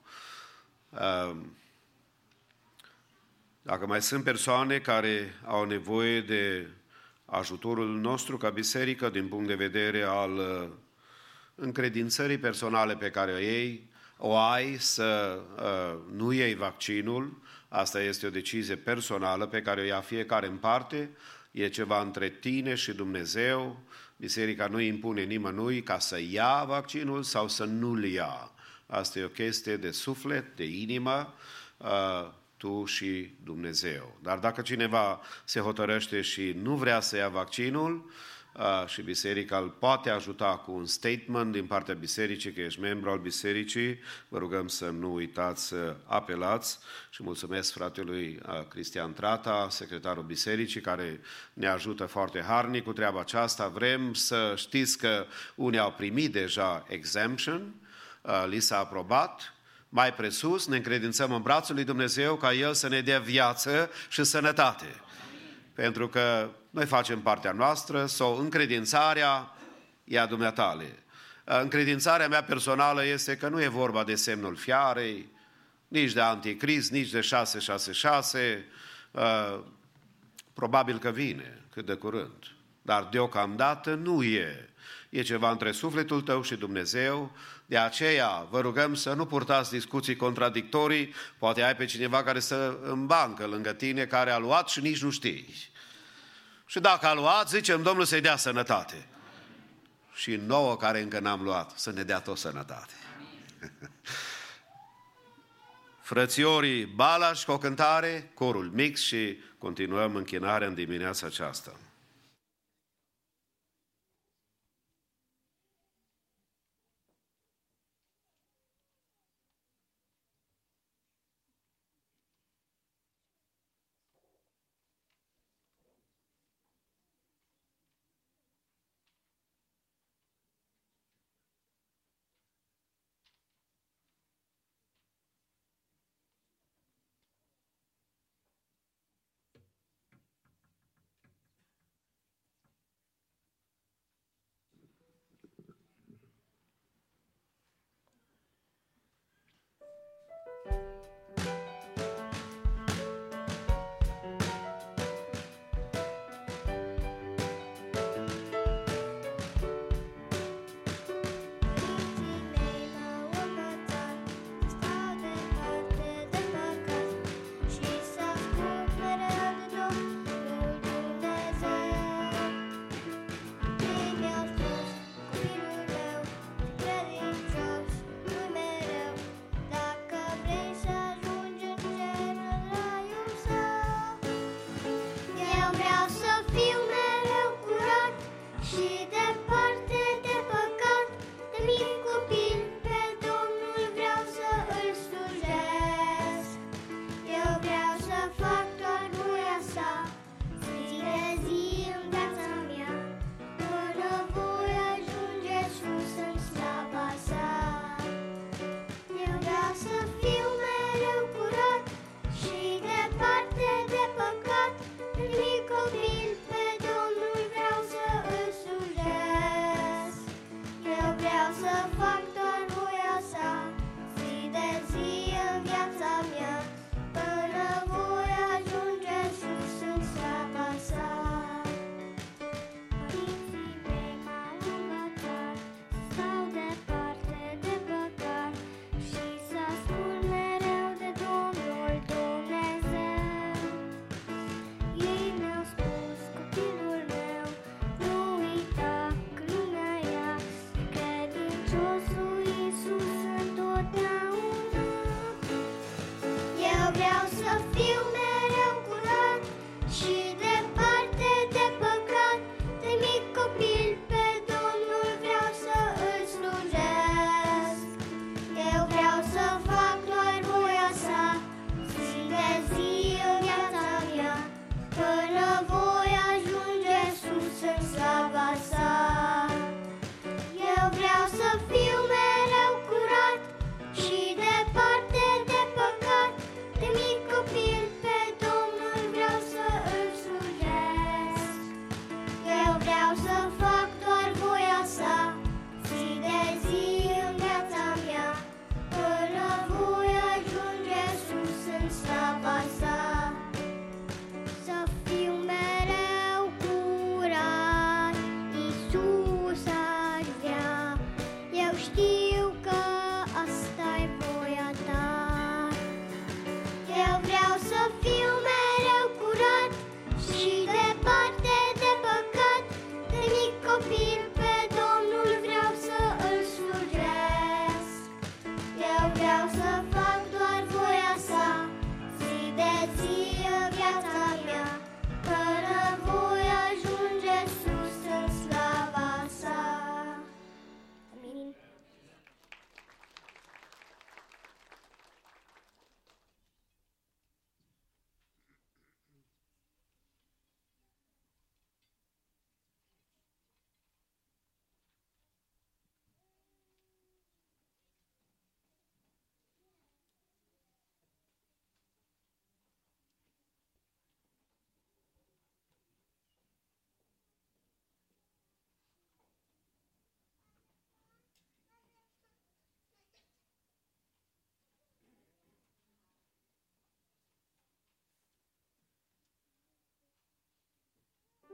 Dacă mai sunt persoane care au nevoie de ajutorul nostru ca biserică din punct de vedere al uh, încredințării personale pe care o iei, o ai să uh, nu iei vaccinul, asta este o decizie personală pe care o ia fiecare în parte, e ceva între tine și Dumnezeu, biserica nu impune nimănui ca să ia vaccinul sau să nu-l ia. Asta e o chestie de suflet, de inimă, uh, tu și Dumnezeu. Dar dacă cineva se hotărăște și nu vrea să ia vaccinul, uh, și biserica îl poate ajuta cu un statement din partea bisericii, că ești membru al bisericii, vă rugăm să nu uitați să apelați și mulțumesc fratelui uh, Cristian Trata, secretarul bisericii, care ne ajută foarte harnic cu treaba aceasta. Vrem să știți că unii au primit deja exemption, uh, li s-a aprobat, mai presus, ne încredințăm în brațul lui Dumnezeu ca El să ne dea viață și sănătate. Pentru că noi facem partea noastră sau încredințarea e a dumneatale. Încredințarea mea personală este că nu e vorba de semnul fiarei, nici de anticrist, nici de 666, probabil că vine cât de curând, dar deocamdată nu e. e ceva între sufletul tău și Dumnezeu, de aceea vă rugăm să nu purtați discuții contradictorii, poate ai pe cineva care să în bancă lângă tine, care a luat și nici nu știi. Și dacă a luat, zicem Domnul să-i dea sănătate. Și nouă care încă n-am luat, să ne dea tot sănătate. Frățiorii Balaș cu o cântare, corul mix și continuăm închinarea în dimineața aceasta.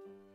Bye.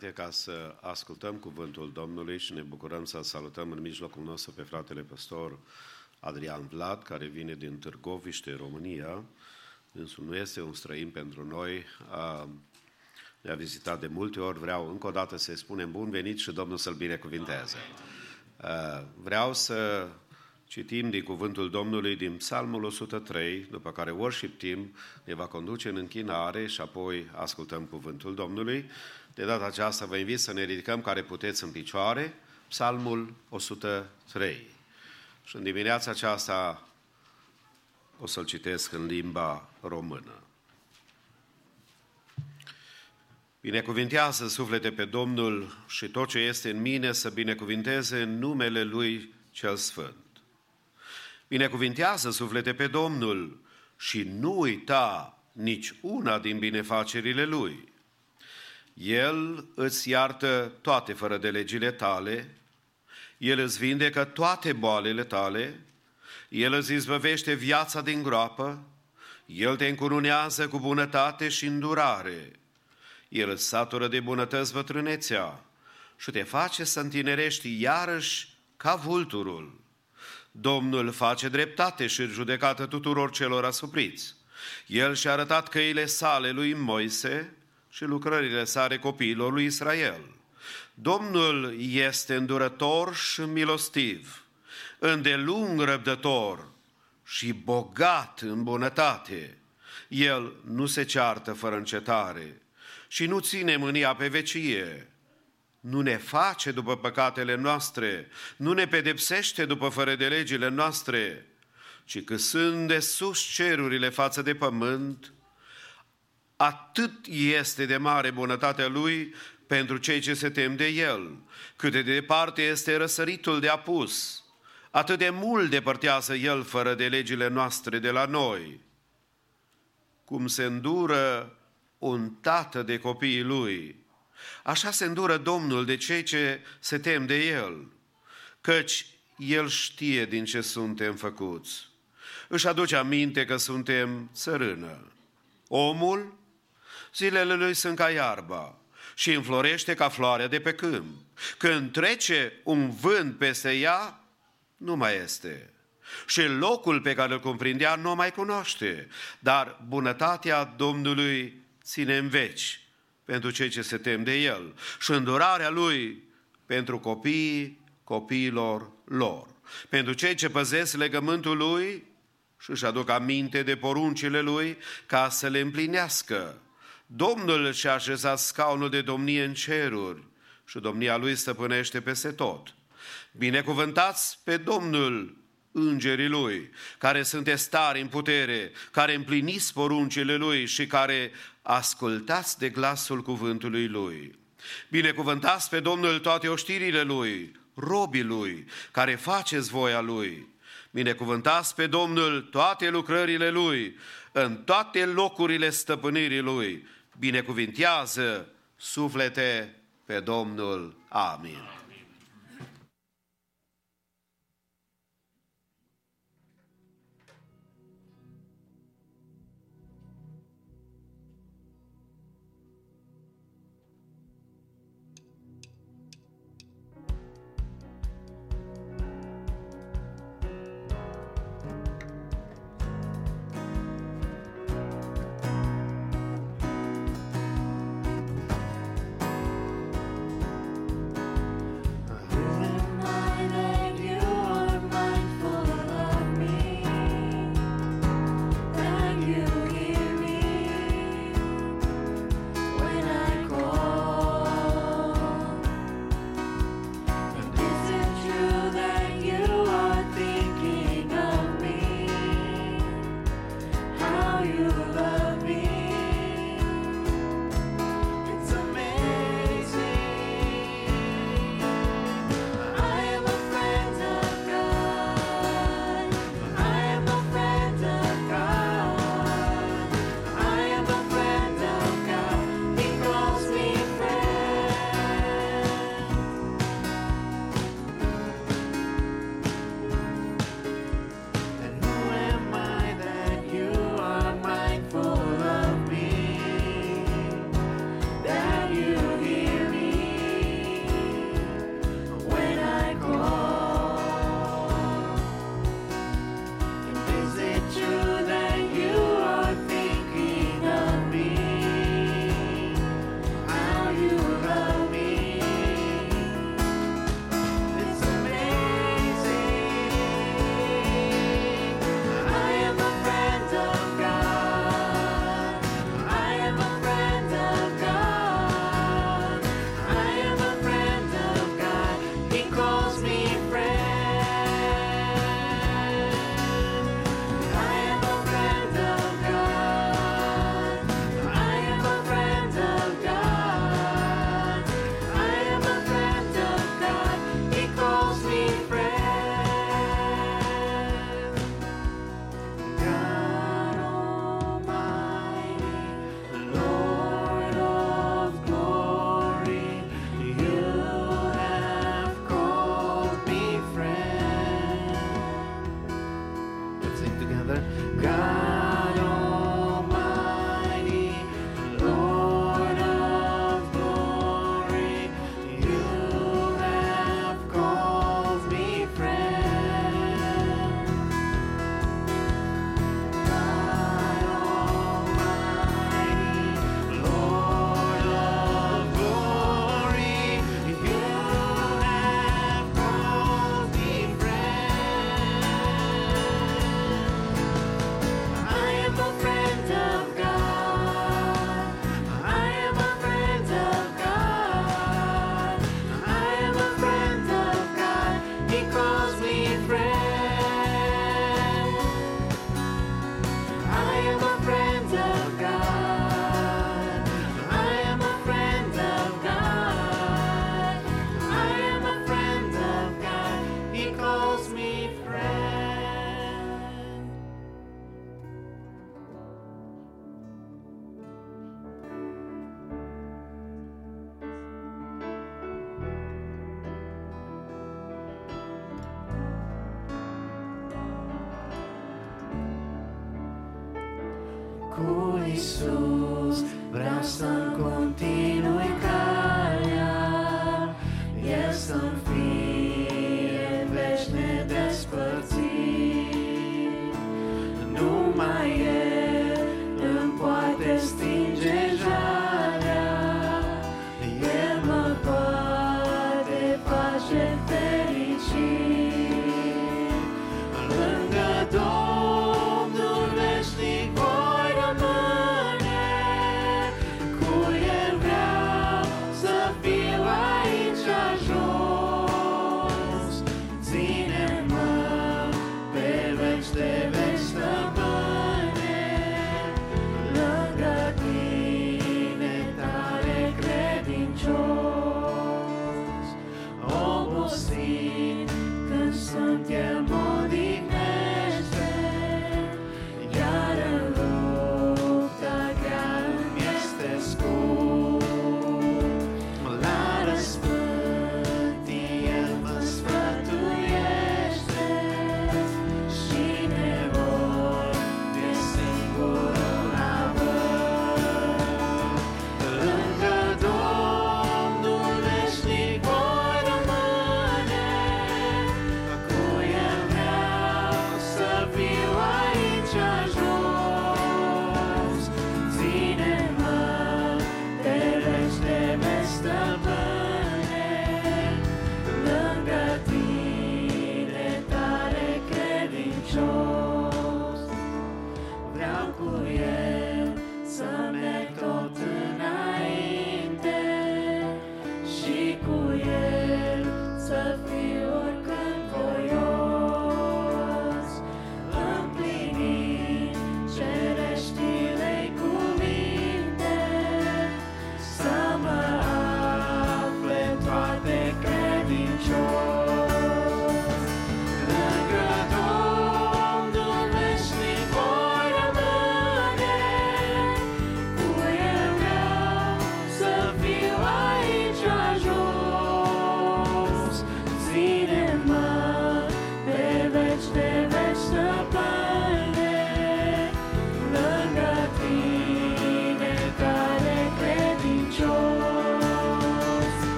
Înainte ca să ascultăm cuvântul Domnului și ne bucurăm să salutăm în mijlocul nostru pe fratele pastor Adrian Vlad, care vine din Târgoviște, România. Însul nu este un străin pentru noi, a, ne-a vizitat de multe ori, vreau încă o dată să-i spunem bun venit și Domnul să-l binecuvinteze. Vreau să citim din cuvântul Domnului din Psalmul 103, după care worship team ne va conduce în închinare și apoi ascultăm cuvântul Domnului. De data aceasta vă invit să ne ridicăm care puteți în picioare, Psalmul 103. Și în dimineața aceasta o să-l citesc în limba română. Binecuvintează suflete pe Domnul și tot ce este în mine să binecuvinteze în numele Lui cel Sfânt. Binecuvintează suflete pe Domnul și nu uita nici una din binefacerile Lui. El îți iartă toate fără de legile tale, El îți vindecă toate boalele tale, El îți izbăvește viața din groapă, El te încurunează cu bunătate și îndurare, El îți satură de bunătăți bătrânețea și te face să întinerești iarăși ca vulturul. Domnul face dreptate și judecată tuturor celor asupriți. El și-a arătat căile sale lui Moise și lucrările sale copiilor lui Israel. Domnul este îndurător și milostiv, îndelung răbdător și bogat în bunătate. El nu se ceartă fără încetare și nu ține mânia pe vecie nu ne face după păcatele noastre, nu ne pedepsește după fără de legile noastre, ci că sunt de sus cerurile față de pământ, atât este de mare bunătatea Lui pentru cei ce se tem de El, cât de departe este răsăritul de apus, atât de mult depărtează El fără de legile noastre de la noi. Cum se îndură un tată de copiii Lui, Așa se îndură Domnul de cei ce se tem de El, căci El știe din ce suntem făcuți. Își aduce aminte că suntem țărână. Omul, zilele lui sunt ca iarba și înflorește ca floarea de pe câmp. Când trece un vânt peste ea, nu mai este. Și locul pe care îl cuprindea nu mai cunoaște, dar bunătatea Domnului ține în veci pentru cei ce se tem de El și îndurarea Lui pentru copiii copiilor lor. Pentru cei ce păzesc legământul Lui și își aduc aminte de poruncile Lui ca să le împlinească. Domnul și-a așezat scaunul de domnie în ceruri și domnia Lui stăpânește peste tot. Binecuvântați pe Domnul îngerii Lui, care sunt stari în putere, care împliniți poruncile Lui și care ascultați de glasul cuvântului Lui. Binecuvântați pe Domnul toate oștirile Lui, robii Lui, care faceți voia Lui. Binecuvântați pe Domnul toate lucrările Lui, în toate locurile stăpânirii Lui. Binecuvintează suflete pe Domnul. Amin.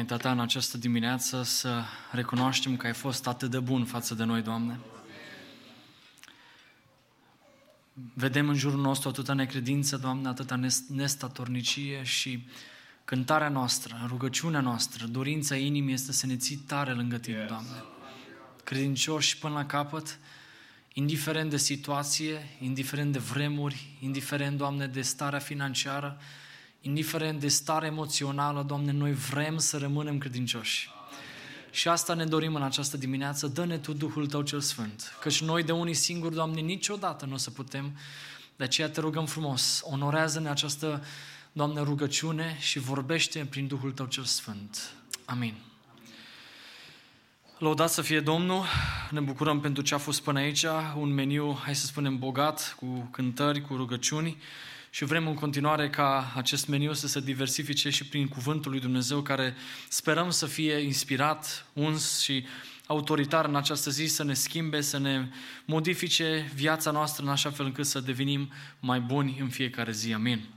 Înaintea Ta în această dimineață să recunoaștem că ai fost atât de bun față de noi, Doamne. Vedem în jurul nostru atâta necredință, Doamne, atâta nes- nestatornicie și cântarea noastră, rugăciunea noastră, dorința inimii este să ne ții tare lângă Tine, Doamne. Credincioși până la capăt, indiferent de situație, indiferent de vremuri, indiferent, Doamne, de starea financiară, indiferent de stare emoțională, Doamne, noi vrem să rămânem credincioși. Și asta ne dorim în această dimineață, dă-ne Tu Duhul Tău cel Sfânt, căci noi de unii singuri, Doamne, niciodată nu o să putem, de aceea te rugăm frumos, onorează-ne această, Doamne, rugăciune și vorbește prin Duhul Tău cel Sfânt. Amin. Lăudat să fie Domnul, ne bucurăm pentru ce a fost până aici, un meniu, hai să spunem, bogat, cu cântări, cu rugăciuni și vrem în continuare ca acest meniu să se diversifice și prin cuvântul lui Dumnezeu, care sperăm să fie inspirat, uns și autoritar în această zi, să ne schimbe, să ne modifice viața noastră în așa fel încât să devenim mai buni în fiecare zi. Amin.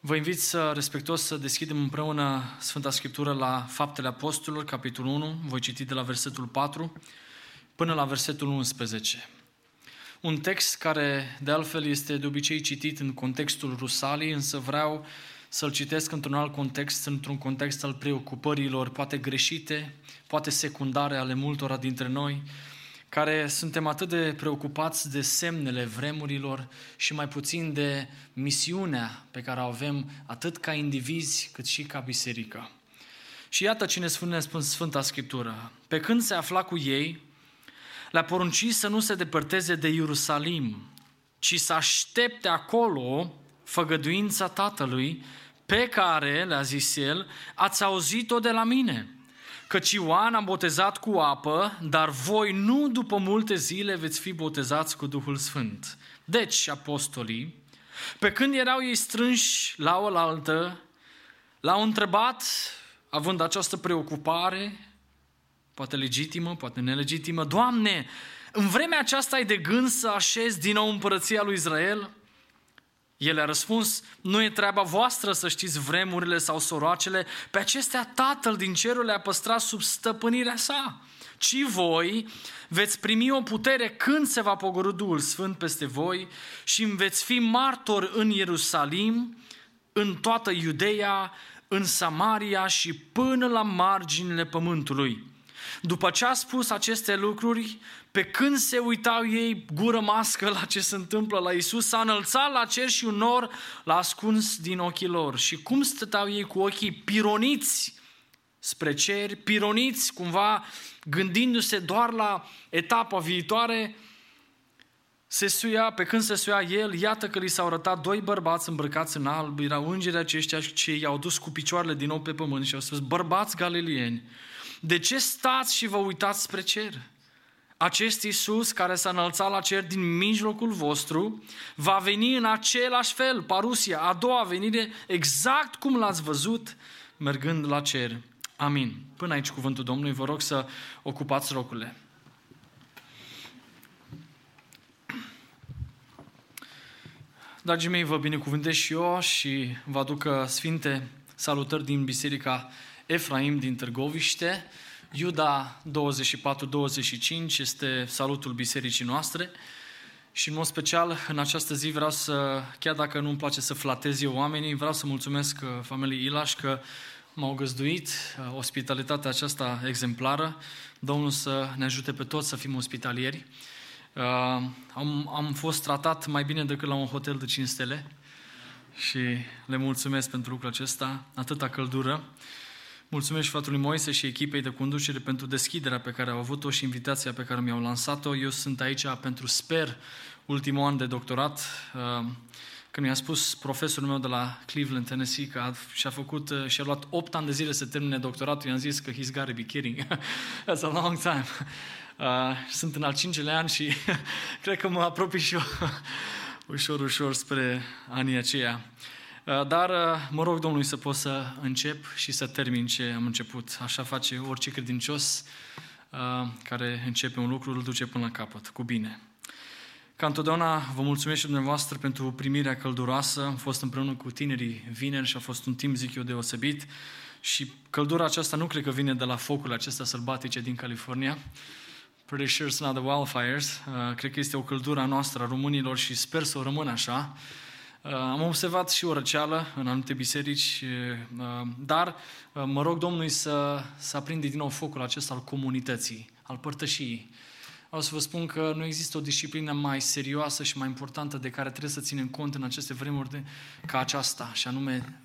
Vă invit să respectuos să deschidem împreună Sfânta Scriptură la Faptele Apostolilor, capitolul 1, voi citi de la versetul 4 până la versetul 11. Un text care, de altfel, este de obicei citit în contextul Rusalii, însă vreau să-l citesc într-un alt context, într-un context al preocupărilor, poate greșite, poate secundare ale multora dintre noi, care suntem atât de preocupați de semnele vremurilor și mai puțin de misiunea pe care o avem atât ca indivizi cât și ca biserică. Și iată ce ne spune Sfânta Scriptură. Pe când se afla cu ei, le-a poruncit să nu se depărteze de Ierusalim, ci să aștepte acolo făgăduința Tatălui, pe care, le-a zis el, ați auzit-o de la mine. Căci Ioan a botezat cu apă, dar voi nu după multe zile veți fi botezați cu Duhul Sfânt. Deci, apostolii, pe când erau ei strânși la oaltă, l-au întrebat, având această preocupare, poate legitimă, poate nelegitimă, Doamne, în vremea aceasta ai de gând să așezi din nou împărăția lui Israel? El a răspuns, nu e treaba voastră să știți vremurile sau soroacele, pe acestea Tatăl din cerul le-a păstrat sub stăpânirea sa. Ci voi veți primi o putere când se va pogorâ Duhul Sfânt peste voi și veți fi martori în Ierusalim, în toată Iudeea, în Samaria și până la marginile pământului. După ce a spus aceste lucruri, pe când se uitau ei gură mască la ce se întâmplă la Isus, s-a înălțat la cer și un nor l-a ascuns din ochii lor. Și cum stăteau ei cu ochii pironiți spre cer, pironiți cumva gândindu-se doar la etapa viitoare, se suia, pe când se suia el, iată că li s-au arătat doi bărbați îmbrăcați în alb, erau îngerii aceștia ce i-au dus cu picioarele din nou pe pământ și au spus, bărbați galilieni, de ce stați și vă uitați spre cer? Acest Iisus care s-a înălțat la cer din mijlocul vostru va veni în același fel, parusia, a doua venire, exact cum l-ați văzut mergând la cer. Amin. Până aici cuvântul Domnului, vă rog să ocupați locurile. Dragii mei, vă binecuvântez și eu și vă aduc sfinte salutări din Biserica Efraim din Târgoviște. Iuda 24-25 este salutul bisericii noastre. Și în mod special, în această zi vreau să, chiar dacă nu-mi place să flatez eu oamenii, vreau să mulțumesc uh, familiei Ilaș că m-au găzduit, uh, ospitalitatea aceasta exemplară. Domnul să ne ajute pe toți să fim ospitalieri. Uh, am, am fost tratat mai bine decât la un hotel de 5 stele și le mulțumesc pentru lucrul acesta, atâta căldură. Mulțumesc fratului Moise și echipei de conducere pentru deschiderea pe care au avut-o și invitația pe care mi-au lansat-o. Eu sunt aici pentru, sper, ultimul an de doctorat. Uh, când mi-a spus profesorul meu de la Cleveland, Tennessee, că a, și-a făcut, uh, și-a luat 8 ani de zile să termine doctoratul, i-am zis că he's got to be kidding. That's a long time. Uh, sunt în al cincilea an și cred că mă apropii și eu ușor, ușor spre anii aceia. Uh, dar uh, mă rog Domnului să pot să încep și să termin ce am început. Așa face orice credincios uh, care începe un lucru, îl duce până la capăt, cu bine. Ca întotdeauna vă mulțumesc și dumneavoastră pentru primirea călduroasă. Am fost împreună cu tinerii vineri și a fost un timp, zic eu, deosebit. Și căldura aceasta nu cred că vine de la focul acesta sălbatice din California. Pretty sure it's not the wildfires. Uh, cred că este o căldură a noastră, a românilor, și sper să o rămână așa. Uh, am observat și o răceală în anumite biserici, uh, dar uh, mă rog Domnului să, să aprinde din nou focul acesta al comunității, al părtășiei. Vreau să vă spun că nu există o disciplină mai serioasă și mai importantă de care trebuie să ținem cont în aceste vremuri de, ca aceasta, și anume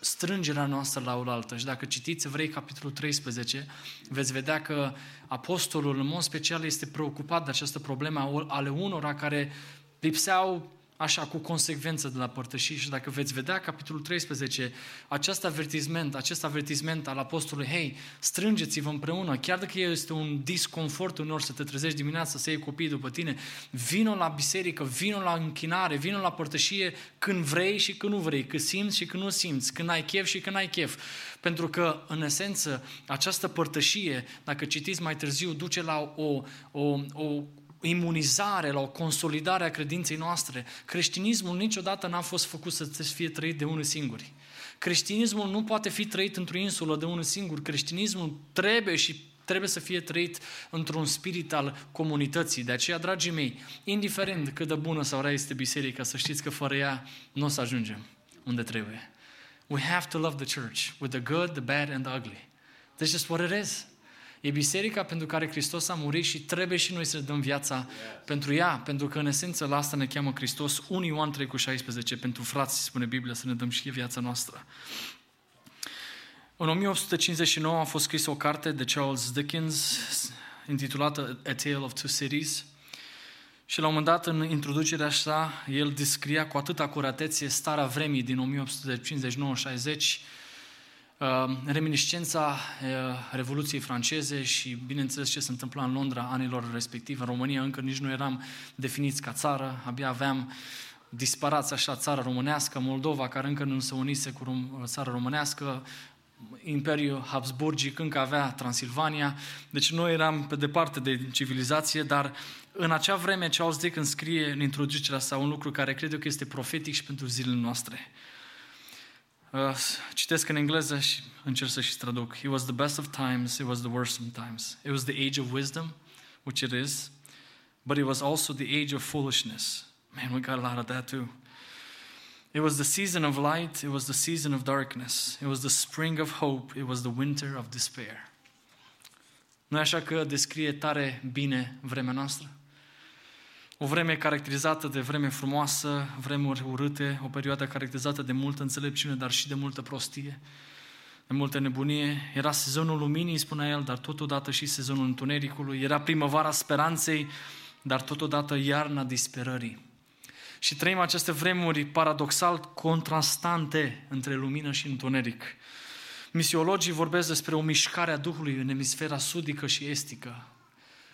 strângerea noastră la oaltă. Și dacă citiți Evrei capitolul 13, veți vedea că apostolul în mod special este preocupat de această problemă ale unora care lipseau așa cu consecvență de la părtășii și dacă veți vedea capitolul 13, acest avertisment, acest avertisment al apostolului, hei, strângeți-vă împreună, chiar dacă este un disconfort unor să te trezești dimineața, să iei copiii după tine, vino la biserică, vino la închinare, vino la părtășie când vrei și când nu vrei, când simți și când nu simți, când ai chef și când ai chef. Pentru că, în esență, această părtășie, dacă citiți mai târziu, duce la o, o, o imunizare, la o consolidare a credinței noastre. Creștinismul niciodată n-a fost făcut să fie trăit de unul singuri. Creștinismul nu poate fi trăit într-o insulă de unul singur. Creștinismul trebuie și trebuie să fie trăit într-un spirit al comunității. De aceea, dragii mei, indiferent cât de bună sau rea este biserica, să știți că fără ea nu o să ajungem unde trebuie. We have to love the church with the good, the bad and the ugly. That's just what it is. E biserica pentru care Hristos a murit și trebuie și noi să ne dăm viața yes. pentru ea, pentru că în esență la asta ne cheamă Hristos. 1 Ioan 3 cu 16, pentru frați, spune Biblia, să ne dăm și viața noastră. În 1859 a fost scris o carte de Charles Dickens intitulată A Tale of Two Cities și la un moment dat în introducerea sa el descria cu atâta curatețe starea vremii din 1859-60 Uh, reminiscența uh, Revoluției franceze și, bineînțeles, ce se întâmpla în Londra anilor respective. În România încă nici nu eram definiți ca țară, abia aveam disparați așa țara românească, Moldova, care încă nu se unise cu țara românească, Imperiul Habsburgic încă avea Transilvania, deci noi eram pe departe de civilizație, dar în acea vreme Charles Dickens scrie în introducerea sa un lucru care cred eu că este profetic și pentru zilele noastre. Uh, Uh, citesc în engleză și încerc să și traduc. It was the best of times, it was the worst of times. It was the age of wisdom, which it is, but it was also the age of foolishness. Man, we got a lot of that too. It was the season of light, it was the season of darkness. It was the spring of hope, it was the winter of despair. Nu așa că descrie tare bine vremea noastră? O vreme caracterizată de vreme frumoasă, vremuri urâte, o perioadă caracterizată de multă înțelepciune, dar și de multă prostie, de multă nebunie. Era sezonul luminii, spunea el, dar totodată și sezonul întunericului. Era primăvara speranței, dar totodată iarna disperării. Și trăim aceste vremuri paradoxal contrastante între lumină și întuneric. Misiologii vorbesc despre o mișcare a Duhului în emisfera sudică și estică.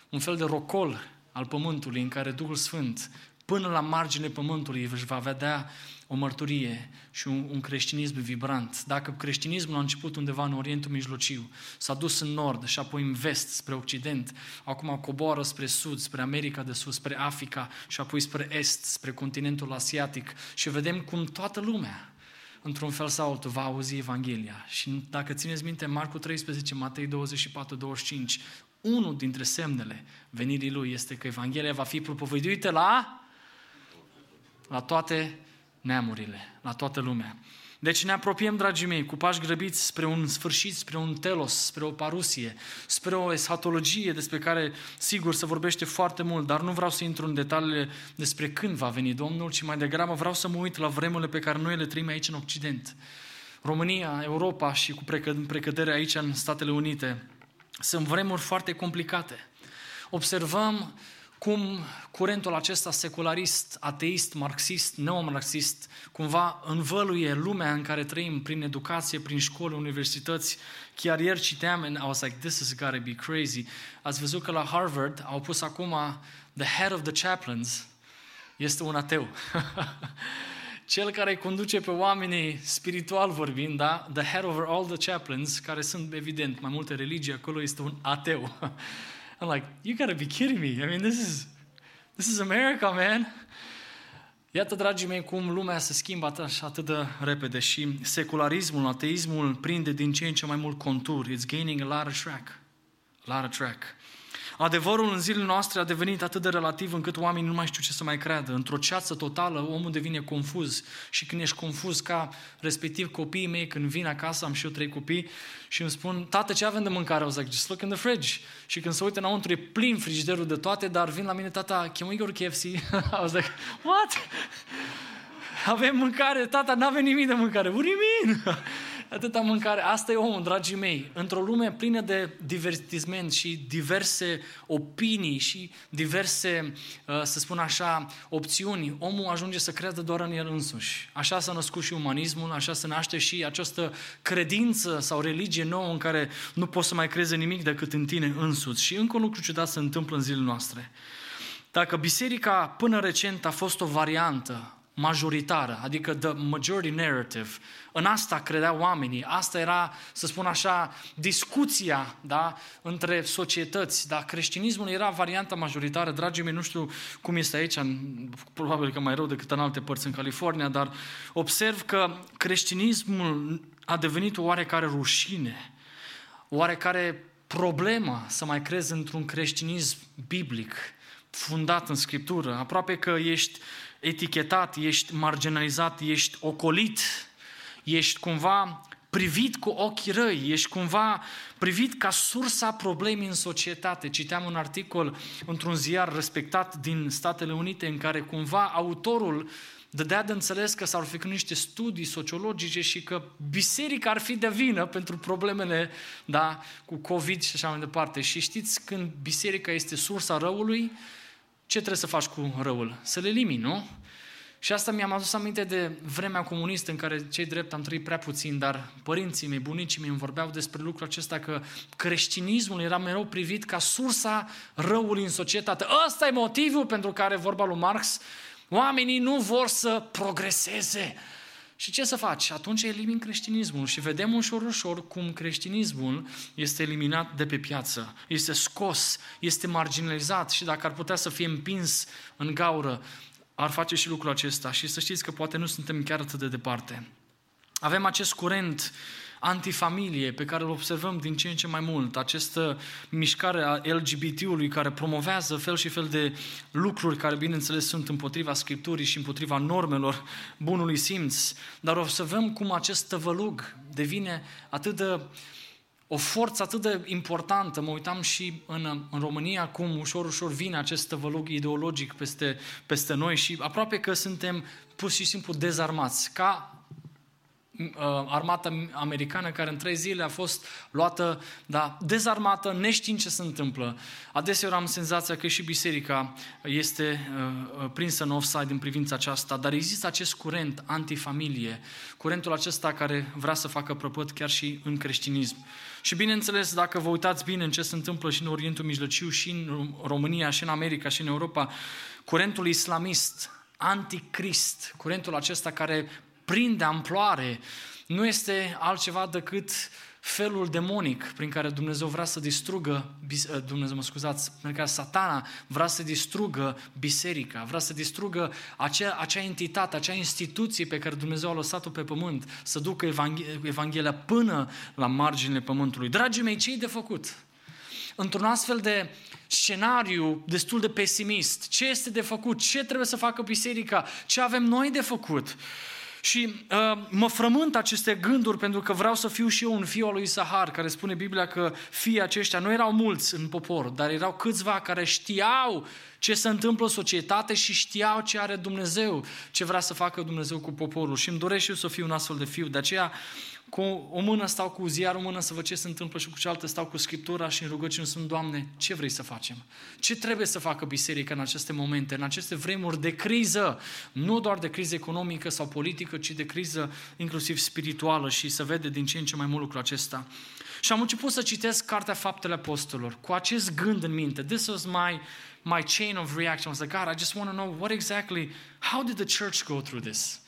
Un fel de rocol al pământului în care Duhul Sfânt până la margine pământului își va vedea o mărturie și un, un creștinism vibrant. Dacă creștinismul a început undeva în Orientul Mijlociu, s-a dus în nord și apoi în vest, spre Occident, acum coboară spre sud, spre America de Sud, spre Africa și apoi spre est, spre continentul asiatic și vedem cum toată lumea, într-un fel sau altul, va auzi Evanghelia. Și dacă țineți minte, Marcu 13, Matei 24, 25, unul dintre semnele venirii Lui este că Evanghelia va fi propovăduită la, la toate neamurile, la toată lumea. Deci ne apropiem, dragii mei, cu pași grăbiți spre un sfârșit, spre un telos, spre o parusie, spre o eshatologie despre care, sigur, se vorbește foarte mult, dar nu vreau să intru în detaliile despre când va veni Domnul, ci mai degrabă vreau să mă uit la vremurile pe care noi le trăim aici în Occident. România, Europa și cu precădere aici în Statele Unite. Sunt vremuri foarte complicate. Observăm cum curentul acesta secularist, ateist, marxist, neomarxist, cumva învăluie lumea în care trăim prin educație, prin școli, universități. Chiar ieri citeam and I was like, this is gotta be crazy. Ați văzut că la Harvard au pus acum the head of the chaplains este un ateu. Cel care conduce pe oamenii spiritual vorbind, da? The head over all the chaplains, care sunt evident mai multe religii, acolo este un ateu. I'm like, you gotta be kidding me. I mean, this is, this is America, man. Iată, dragii mei, cum lumea se schimbă atât, atât de repede și secularismul, ateismul prinde din ce în ce mai mult contur. It's gaining a lot of track. A lot of track. Adevărul în zilele noastre a devenit atât de relativ încât oamenii nu mai știu ce să mai creadă. Într-o ceață totală, omul devine confuz. Și când ești confuz ca respectiv copiii mei, când vin acasă, am și eu trei copii, și îmi spun, tată, ce avem de mâncare? O zic, just look in the fridge. Și când se uită înăuntru, e plin frigiderul de toate, dar vin la mine, tata, can we go to KFC? I was like, what? Avem mâncare, tata, n-avem nimic de mâncare. What do you mean? atâta mâncare. Asta e omul, dragii mei. Într-o lume plină de divertisment și diverse opinii și diverse, uh, să spun așa, opțiuni, omul ajunge să creadă doar în el însuși. Așa s-a născut și umanismul, așa se naște și această credință sau religie nouă în care nu poți să mai crezi nimic decât în tine însuți. Și încă un lucru ciudat se întâmplă în zilele noastre. Dacă biserica până recent a fost o variantă majoritară, adică the majority narrative. În asta credeau oamenii, asta era, să spun așa, discuția da, între societăți, dar creștinismul era varianta majoritară. Dragii mei, nu știu cum este aici, probabil că mai rău decât în alte părți în California, dar observ că creștinismul a devenit o oarecare rușine, oarecare problemă să mai crezi într-un creștinism biblic, fundat în Scriptură. Aproape că ești etichetat, ești marginalizat, ești ocolit, ești cumva privit cu ochii răi, ești cumva privit ca sursa problemei în societate. Citeam un articol într-un ziar respectat din Statele Unite în care cumva autorul dădea de înțeles că s-au făcut niște studii sociologice și că biserica ar fi de vină pentru problemele da, cu COVID și așa mai departe. Și știți, când biserica este sursa răului, ce trebuie să faci cu răul? Să le elimini, nu? Și asta mi-am adus aminte de vremea comunistă în care cei drept am trăit prea puțin, dar părinții mei, bunicii mei îmi vorbeau despre lucrul acesta că creștinismul era mereu privit ca sursa răului în societate. Ăsta e motivul pentru care, vorba lui Marx, oamenii nu vor să progreseze. Și ce să faci? Atunci elimini creștinismul și vedem ușor, ușor cum creștinismul este eliminat de pe piață, este scos, este marginalizat și dacă ar putea să fie împins în gaură, ar face și lucrul acesta și să știți că poate nu suntem chiar atât de departe. Avem acest curent antifamilie pe care îl observăm din ce în ce mai mult, această mișcare a LGBT-ului care promovează fel și fel de lucruri care, bineînțeles, sunt împotriva Scripturii și împotriva normelor bunului simț, dar observăm cum acest tăvălug devine atât de o forță atât de importantă, mă uitam și în, în România cum ușor, ușor vine acest tăvălug ideologic peste, peste noi și aproape că suntem pur și simplu dezarmați, ca uh, armata americană care în trei zile a fost luată, da, dezarmată, neștiind ce se întâmplă. Adeseori am senzația că și biserica este uh, uh, prinsă în offside în privința aceasta, dar există acest curent antifamilie, curentul acesta care vrea să facă prăpăt chiar și în creștinism. Și bineînțeles, dacă vă uitați bine în ce se întâmplă și în Orientul Mijlociu, și în România, și în America, și în Europa, curentul islamist, anticrist, curentul acesta care prinde amploare, nu este altceva decât felul demonic prin care Dumnezeu vrea să distrugă, eh, Dumnezeu mă scuzați, prin care satana vrea să distrugă biserica, vrea să distrugă acea, acea entitate, acea instituție pe care Dumnezeu a lăsat-o pe pământ, să ducă Evanghelia, Evanghelia până la marginile pământului. Dragii mei, ce de făcut? Într-un astfel de scenariu destul de pesimist, ce este de făcut? Ce trebuie să facă biserica? Ce avem noi de făcut? Și uh, mă frământ aceste gânduri pentru că vreau să fiu și eu un fiu al lui Sahar, care spune Biblia că fii aceștia nu erau mulți în popor, dar erau câțiva care știau ce se întâmplă în societate și știau ce are Dumnezeu, ce vrea să facă Dumnezeu cu poporul. Și îmi doresc și eu să fiu un astfel de fiu. De aceea cu o mână stau cu ziarul, o mână să văd ce se întâmplă și cu cealaltă stau cu Scriptura și în rugăciune sunt, Doamne, ce vrei să facem? Ce trebuie să facă biserica în aceste momente, în aceste vremuri de criză? Nu doar de criză economică sau politică, ci de criză inclusiv spirituală și să vede din ce în ce mai mult lucrul acesta. Și am început să citesc Cartea Faptele Apostolilor cu acest gând în minte. This was my, my chain of reaction. I was like, God, I just want to know what exactly, how did the church go through this?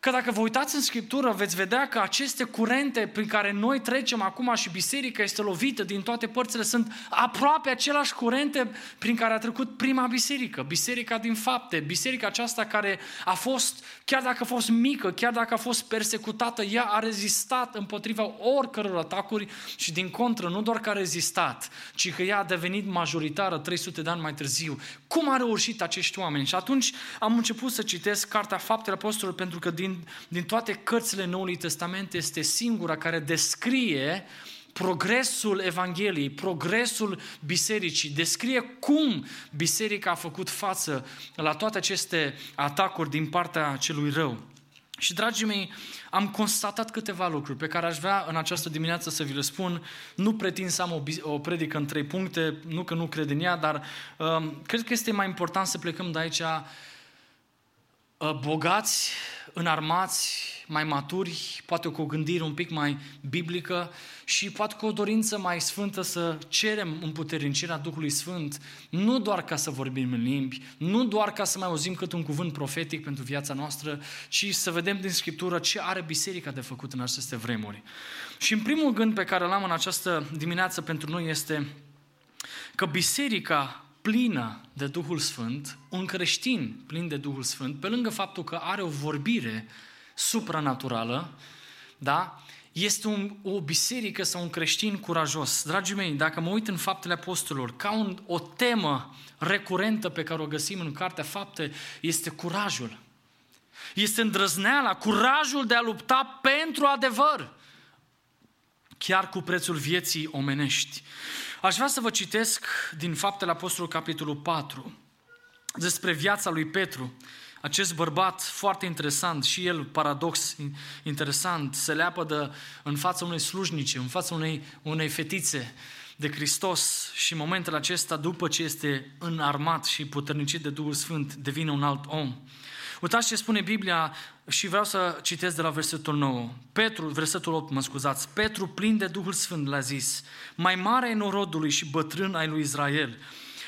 Că dacă vă uitați în Scriptură, veți vedea că aceste curente prin care noi trecem acum și biserica este lovită din toate părțile, sunt aproape aceleași curente prin care a trecut prima biserică. Biserica din fapte, biserica aceasta care a fost, chiar dacă a fost mică, chiar dacă a fost persecutată, ea a rezistat împotriva oricăror atacuri și din contră, nu doar că a rezistat, ci că ea a devenit majoritară 300 de ani mai târziu. Cum a reușit acești oameni? Și atunci am început să citesc Cartea Faptele Apostolilor pentru că din din, din toate cărțile Noului Testament este singura care descrie progresul Evangheliei, progresul bisericii, descrie cum biserica a făcut față la toate aceste atacuri din partea celui rău. Și, dragii mei, am constatat câteva lucruri pe care aș vrea în această dimineață să vi le spun. Nu pretind să am o, o predică în trei puncte, nu că nu cred în ea, dar um, cred că este mai important să plecăm de aici uh, bogați înarmați, mai maturi, poate cu o gândire un pic mai biblică și poate cu o dorință mai sfântă să cerem împuternicirea Duhului Sfânt, nu doar ca să vorbim în limbi, nu doar ca să mai auzim cât un cuvânt profetic pentru viața noastră, ci să vedem din Scriptură ce are biserica de făcut în aceste vremuri. Și în primul gând pe care l-am în această dimineață pentru noi este că biserica plină de Duhul Sfânt, un creștin plin de Duhul Sfânt, pe lângă faptul că are o vorbire supranaturală, da? este un, o biserică sau un creștin curajos. Dragii mei, dacă mă uit în faptele apostolilor, ca un, o temă recurentă pe care o găsim în Cartea Fapte, este curajul. Este îndrăzneala, curajul de a lupta pentru adevăr, chiar cu prețul vieții omenești. Aș vrea să vă citesc din Faptele Apostolului, capitolul 4, despre viața lui Petru. Acest bărbat foarte interesant și el paradox interesant se leapă de, în fața unei slujnice, în fața unei, unei fetițe de Hristos și în momentele acesta, după ce este înarmat și puternicit de Duhul Sfânt, devine un alt om. Uitați ce spune Biblia și vreau să citesc de la versetul 9. Petru, versetul 8, mă scuzați. Petru, plin de Duhul Sfânt, le-a zis, mai mare e norodului și bătrân ai lui Israel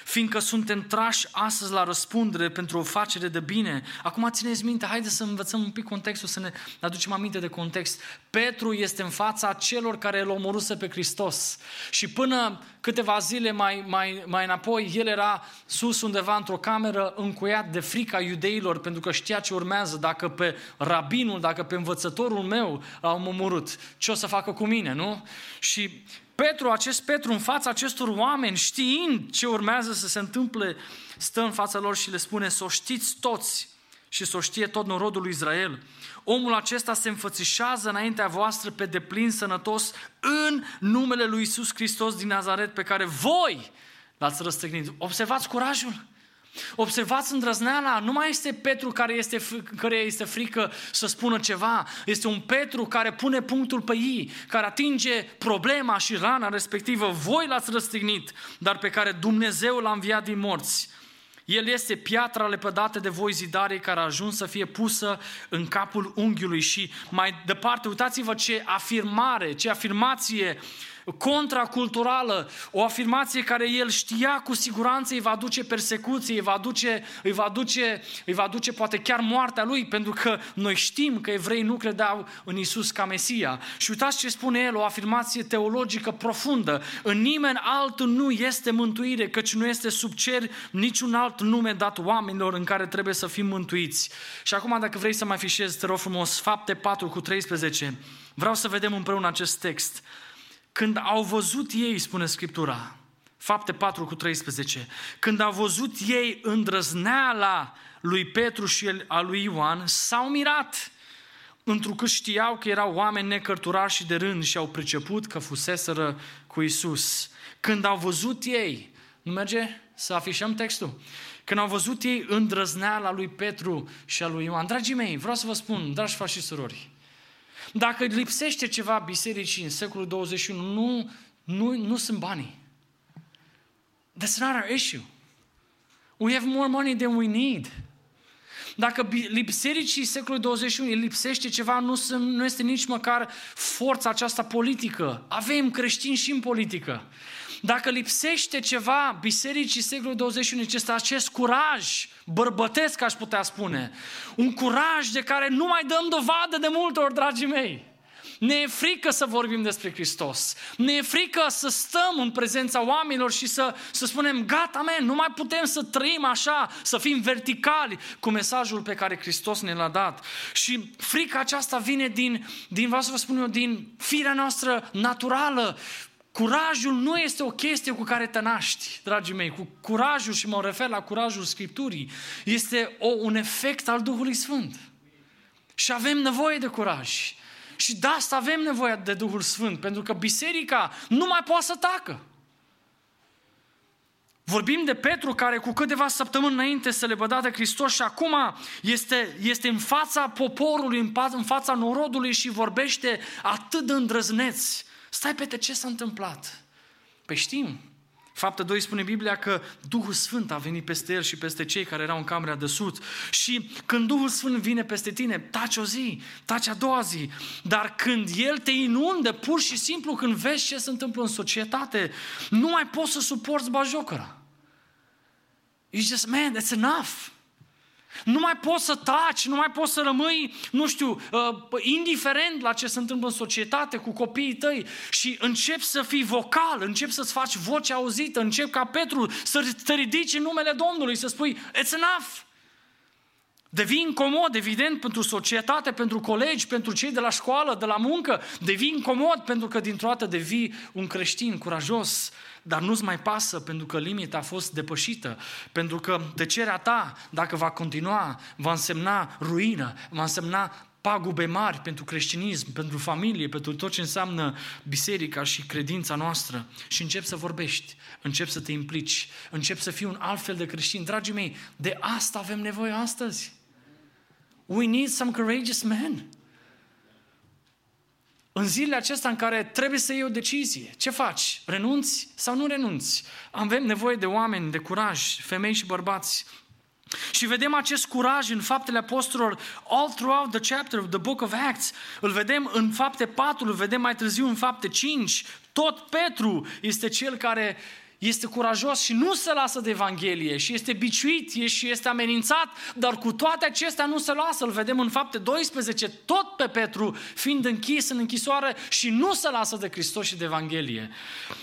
fiindcă suntem trași astăzi la răspundere pentru o facere de bine. Acum țineți minte, haideți să învățăm un pic contextul, să ne aducem aminte de context. Petru este în fața celor care îl omoruse pe Hristos. Și până câteva zile mai, mai, mai înapoi, el era sus undeva într-o cameră încuiat de frica iudeilor, pentru că știa ce urmează. Dacă pe rabinul, dacă pe învățătorul meu l-au omorât, ce o să facă cu mine, nu? Și Petru, acest Petru, în fața acestor oameni, știind ce urmează să se întâmple, stă în fața lor și le spune să o știți toți și să o știe tot norodul lui Israel. Omul acesta se înfățișează înaintea voastră pe deplin sănătos în numele lui Isus Hristos din Nazaret pe care voi l-ați răstăgnit. Observați curajul. Observați îndrăzneala, nu mai este Petru care este, care este frică să spună ceva, este un Petru care pune punctul pe ei, care atinge problema și rana respectivă. Voi l-ați răstignit, dar pe care Dumnezeu l-a înviat din morți. El este piatra lepădată de voi zidarii care a ajuns să fie pusă în capul unghiului și mai departe, uitați-vă ce afirmare, ce afirmație uh, contraculturală, o afirmație care el știa cu siguranță îi va duce persecuție, îi va duce, îi va duce, îi va duce poate chiar moartea lui, pentru că noi știm că evrei nu credeau în Isus ca Mesia. Și uitați ce spune el, o afirmație teologică profundă. În nimeni altul nu este mântuire, căci nu este sub cer niciun alt nume dat oamenilor în care trebuie să fim mântuiți. Și acum, dacă vrei să mai fișezi, te rog frumos, fapte 4 cu 13, vreau să vedem împreună acest text. Când au văzut ei, spune Scriptura, fapte 4 cu 13, când au văzut ei îndrăzneala lui Petru și a lui Ioan, s-au mirat, întrucât știau că erau oameni necărturași și de rând și au priceput că fuseseră cu Isus. Când au văzut ei, nu merge să afișăm textul? Când au văzut ei îndrăzneala lui Petru și a lui Ioan. Dragii mei, vreau să vă spun, dragi frați și surori, dacă lipsește ceva bisericii în secolul 21, nu, nu, nu sunt banii. That's not our issue. We have more money than we need. Dacă bisericii secolului 21 lipsește ceva, nu, sunt, nu este nici măcar forța aceasta politică. Avem creștini și în politică. Dacă lipsește ceva bisericii secolului 21, este acest curaj bărbătesc, aș putea spune. Un curaj de care nu mai dăm dovadă de multe ori, dragii mei. Ne e frică să vorbim despre Hristos. Ne e frică să stăm în prezența oamenilor și să, să spunem, gata, men, nu mai putem să trăim așa, să fim verticali cu mesajul pe care Hristos ne l-a dat. Și frica aceasta vine din, din vreau să vă spun eu, din firea noastră naturală. Curajul nu este o chestie cu care te naști, dragii mei. Cu curajul, și mă refer la curajul Scripturii, este o, un efect al Duhului Sfânt. Și avem nevoie de curaj. Și de asta avem nevoie de Duhul Sfânt, pentru că biserica nu mai poate să tacă. Vorbim de Petru care cu câteva săptămâni înainte să le băda de Hristos și acum este, este în fața poporului, în fața norodului și vorbește atât de îndrăzneți Stai pe ce s-a întâmplat? Păi știm. Faptă 2 spune Biblia că Duhul Sfânt a venit peste el și peste cei care erau în camera de sus. Și când Duhul Sfânt vine peste tine, taci o zi, taci a doua zi. Dar când El te inundă, pur și simplu, când vezi ce se întâmplă în societate, nu mai poți să suporți bajocăra. It's just, man, that's enough. Nu mai poți să taci, nu mai poți să rămâi, nu știu, uh, indiferent la ce se întâmplă în societate cu copiii tăi și începi să fii vocal, începi să-ți faci voce auzită, începi ca Petru să te ridici în numele Domnului, să spui, it's enough. Devii incomod, evident, pentru societate, pentru colegi, pentru cei de la școală, de la muncă. Devii incomod pentru că dintr-o dată devii un creștin curajos, dar nu-ți mai pasă pentru că limita a fost depășită, pentru că tăcerea ta, dacă va continua, va însemna ruină, va însemna pagube mari pentru creștinism, pentru familie, pentru tot ce înseamnă biserica și credința noastră. Și încep să vorbești, încep să te implici, încep să fii un alt fel de creștin. Dragii mei, de asta avem nevoie astăzi. We need some courageous men. În zilele acestea în care trebuie să iei o decizie, ce faci? Renunți sau nu renunți? Avem nevoie de oameni de curaj, femei și bărbați. Și vedem acest curaj în faptele apostolilor all throughout the chapter of the book of Acts. Îl vedem în fapte 4, îl vedem mai târziu în fapte 5. Tot Petru este cel care este curajos și nu se lasă de Evanghelie și este biciuit și este amenințat, dar cu toate acestea nu se lasă. Îl vedem în fapte 12, tot pe Petru fiind închis în închisoare și nu se lasă de Hristos și de Evanghelie.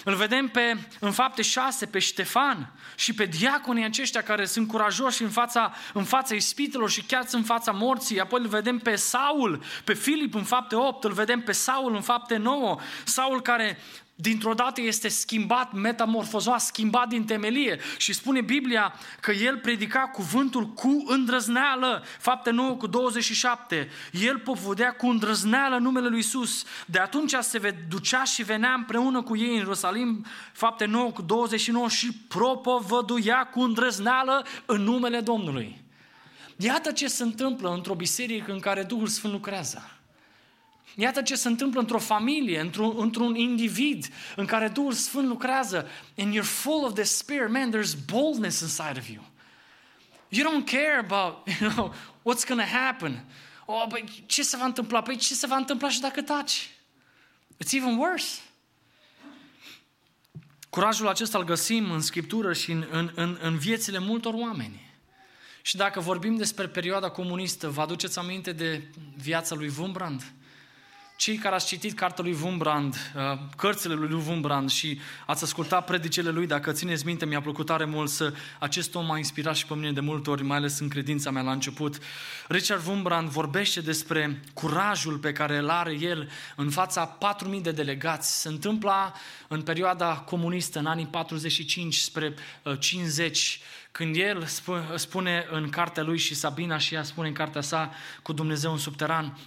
Îl vedem pe, în fapte 6 pe Ștefan și pe diaconii aceștia care sunt curajoși în fața, în fața ispitelor și chiar în fața morții. Apoi îl vedem pe Saul, pe Filip în fapte 8, îl vedem pe Saul în fapte 9. Saul care dintr-o dată este schimbat, metamorfozat, schimbat din temelie și spune Biblia că el predica cuvântul cu îndrăzneală, fapte 9 cu 27. El povodea cu îndrăzneală numele lui Isus. De atunci se ducea și venea împreună cu ei în Ierusalim, fapte 9 cu 29 și propovăduia cu îndrăzneală în numele Domnului. Iată ce se întâmplă într-o biserică în care Duhul Sfânt lucrează. Iată ce se întâmplă într-o familie, într-un, într-un individ în care Duhul Sfânt lucrează. And you're full of the Spirit. Man, there's boldness inside of you. You don't care about, you know, what's going to happen. Oh, băi, ce se va întâmpla? Păi ce se va întâmpla și dacă taci? It's even worse. Curajul acesta îl găsim în Scriptură și în, în, în, în viețile multor oameni. Și dacă vorbim despre perioada comunistă, vă aduceți aminte de viața lui Wurmbrand? Cei care ați citit cartea lui Wumbrand, uh, cărțile lui Wumbrand și ați ascultat predicele lui, dacă țineți minte, mi-a plăcut tare mult să acest om m-a inspirat și pe mine de multe ori, mai ales în credința mea la început. Richard Wumbrand vorbește despre curajul pe care îl are el în fața 4.000 de delegați. Se întâmpla în perioada comunistă, în anii 45 spre 50, uh, când el spune în cartea lui și Sabina și ea spune în cartea sa cu Dumnezeu în subteran,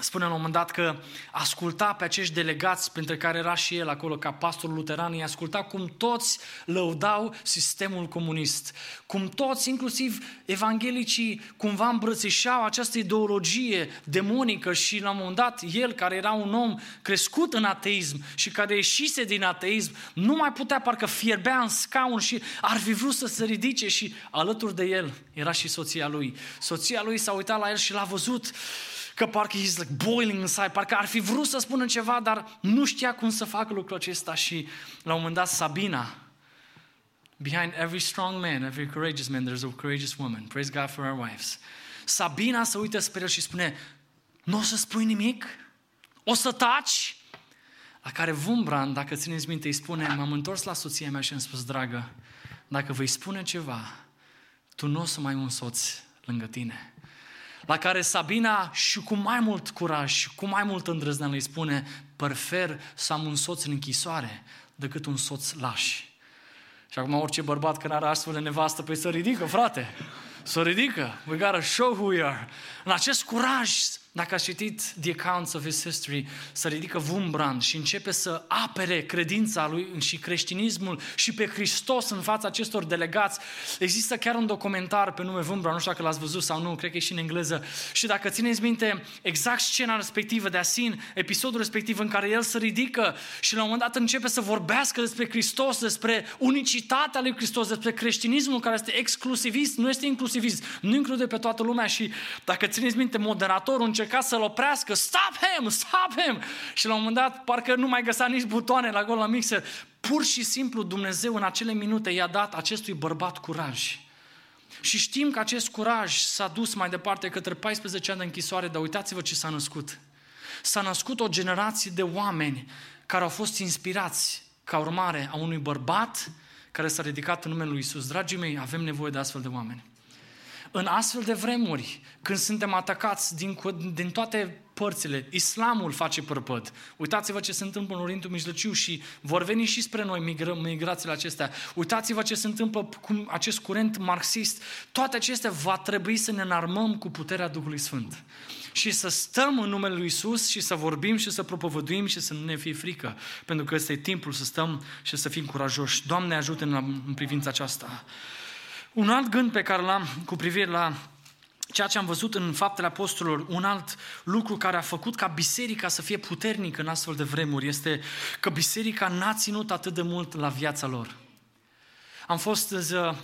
spune la un moment dat că asculta pe acești delegați, printre care era și el acolo ca pastor luteran, îi asculta cum toți lăudau sistemul comunist, cum toți, inclusiv evanghelicii, cumva îmbrățișau această ideologie demonică și la un moment dat el, care era un om crescut în ateism și care ieșise din ateism, nu mai putea, parcă fierbea în scaun și ar fi vrut să se ridice și alături de el era și soția lui. Soția lui s-a uitat la el și l-a văzut că parcă he's like boiling inside, parcă ar fi vrut să spună ceva, dar nu știa cum să facă lucrul acesta și la un moment dat Sabina, behind every strong man, every courageous man, there's a courageous woman. Praise God for our wives. Sabina se uită spre el și spune, nu o să spui nimic? O să taci? La care Vumbran, dacă țineți minte, îi spune, m-am întors la soția mea și am spus, dragă, dacă vei spune ceva, tu nu o să mai ai un soț lângă tine la care Sabina și cu mai mult curaj și cu mai mult îndrăzneală îi spune prefer să am un soț în închisoare decât un soț laș. Și acum orice bărbat care are astfel de nevastă, pe păi să ridică, frate, să ridică. We gotta show who we are. În acest curaj dacă ați citit The Accounts of His History, să ridică Wumbrand și începe să apere credința lui și creștinismul și pe Hristos în fața acestor delegați. Există chiar un documentar pe nume Wumbrand, nu știu dacă l-ați văzut sau nu, cred că e și în engleză. Și dacă țineți minte exact scena respectivă de Asin, episodul respectiv în care el se ridică și la un moment dat începe să vorbească despre Hristos, despre unicitatea lui Hristos, despre creștinismul care este exclusivist, nu este inclusivist, nu include pe toată lumea și dacă țineți minte, moderatorul începe încerca să-l oprească, stop him, stop him! Și la un moment dat, parcă nu mai găsea nici butoane la gol la mixer. Pur și simplu Dumnezeu în acele minute i-a dat acestui bărbat curaj. Și știm că acest curaj s-a dus mai departe către 14 ani de închisoare, dar uitați-vă ce s-a născut. S-a născut o generație de oameni care au fost inspirați ca urmare a unui bărbat care s-a ridicat în numele lui Isus. Dragii mei, avem nevoie de astfel de oameni. În astfel de vremuri, când suntem atacați din, din toate părțile, islamul face părpăd. Uitați-vă ce se întâmplă în Orientul Mijlociu și vor veni și spre noi migra- migrațiile acestea. Uitați-vă ce se întâmplă cu acest curent marxist. Toate acestea va trebui să ne înarmăm cu puterea Duhului Sfânt. Și să stăm în numele Lui Isus și să vorbim și să propovăduim și să nu ne fie frică. Pentru că este timpul să stăm și să fim curajoși. Doamne, ajută-ne în privința aceasta. Un alt gând pe care l-am cu privire la ceea ce am văzut în faptele apostolilor, un alt lucru care a făcut ca biserica să fie puternică în astfel de vremuri este că biserica n-a ținut atât de mult la viața lor. Am fost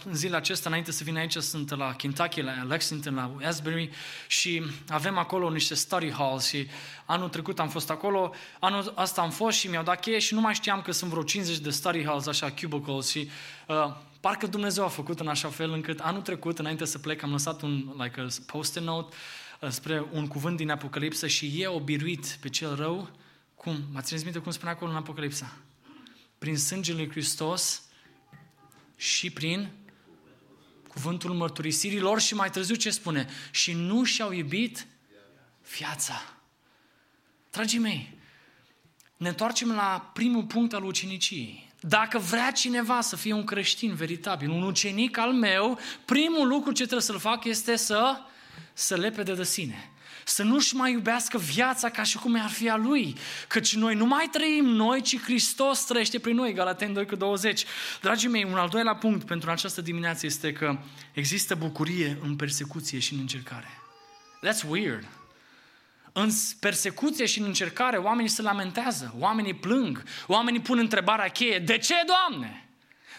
în zilele acestea, înainte să vin aici, sunt la Kentucky, la Lexington, la Asbury și avem acolo niște study halls și anul trecut am fost acolo, anul ăsta am fost și mi-au dat cheie și nu mai știam că sunt vreo 50 de study halls, așa, cubicles și uh, Parcă Dumnezeu a făcut în așa fel încât anul trecut, înainte să plec, am lăsat un like a post-it note uh, spre un cuvânt din Apocalipsă și e o biruit pe cel rău. Cum? M-ați ținut minte cum spune acolo în Apocalipsa? Prin sângele lui Hristos și prin cuvântul mărturisirilor și mai târziu ce spune? Și nu și-au iubit viața. Dragii mei, ne întoarcem la primul punct al uceniciei. Dacă vrea cineva să fie un creștin veritabil, un ucenic al meu, primul lucru ce trebuie să-l fac este să, să lepede de sine. Să nu-și mai iubească viața ca și cum ar fi a lui. Căci noi nu mai trăim noi, ci Hristos trăiește prin noi. Galaten 2 cu 20. Dragii mei, un al doilea punct pentru această dimineață este că există bucurie în persecuție și în încercare. That's weird. În persecuție și în încercare, oamenii se lamentează, oamenii plâng, oamenii pun întrebarea cheie, de ce, Doamne?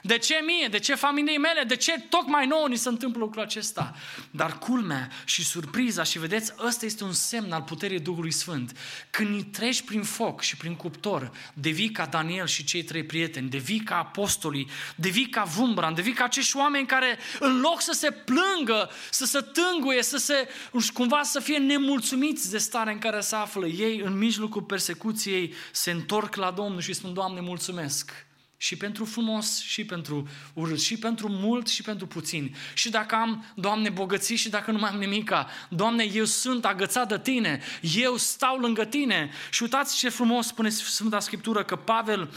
De ce mie? De ce familiei mele? De ce tocmai nouă ni se întâmplă lucrul acesta? Dar culmea și surpriza, și vedeți, ăsta este un semn al puterii Duhului Sfânt. Când treci prin foc și prin cuptor, devii ca Daniel și cei trei prieteni, devii ca apostolii, devii ca Vumbran, devii ca acești oameni care, în loc să se plângă, să se tânguie, să se, cumva să fie nemulțumiți de starea în care se află, ei, în mijlocul persecuției, se întorc la Domnul și spun, Doamne, mulțumesc și pentru frumos, și pentru urât, și pentru mult, și pentru puțin. Și dacă am, Doamne, bogății și dacă nu mai am nimica, Doamne, eu sunt agățat de Tine, eu stau lângă Tine. Și uitați ce frumos spune Sfânta Scriptură că Pavel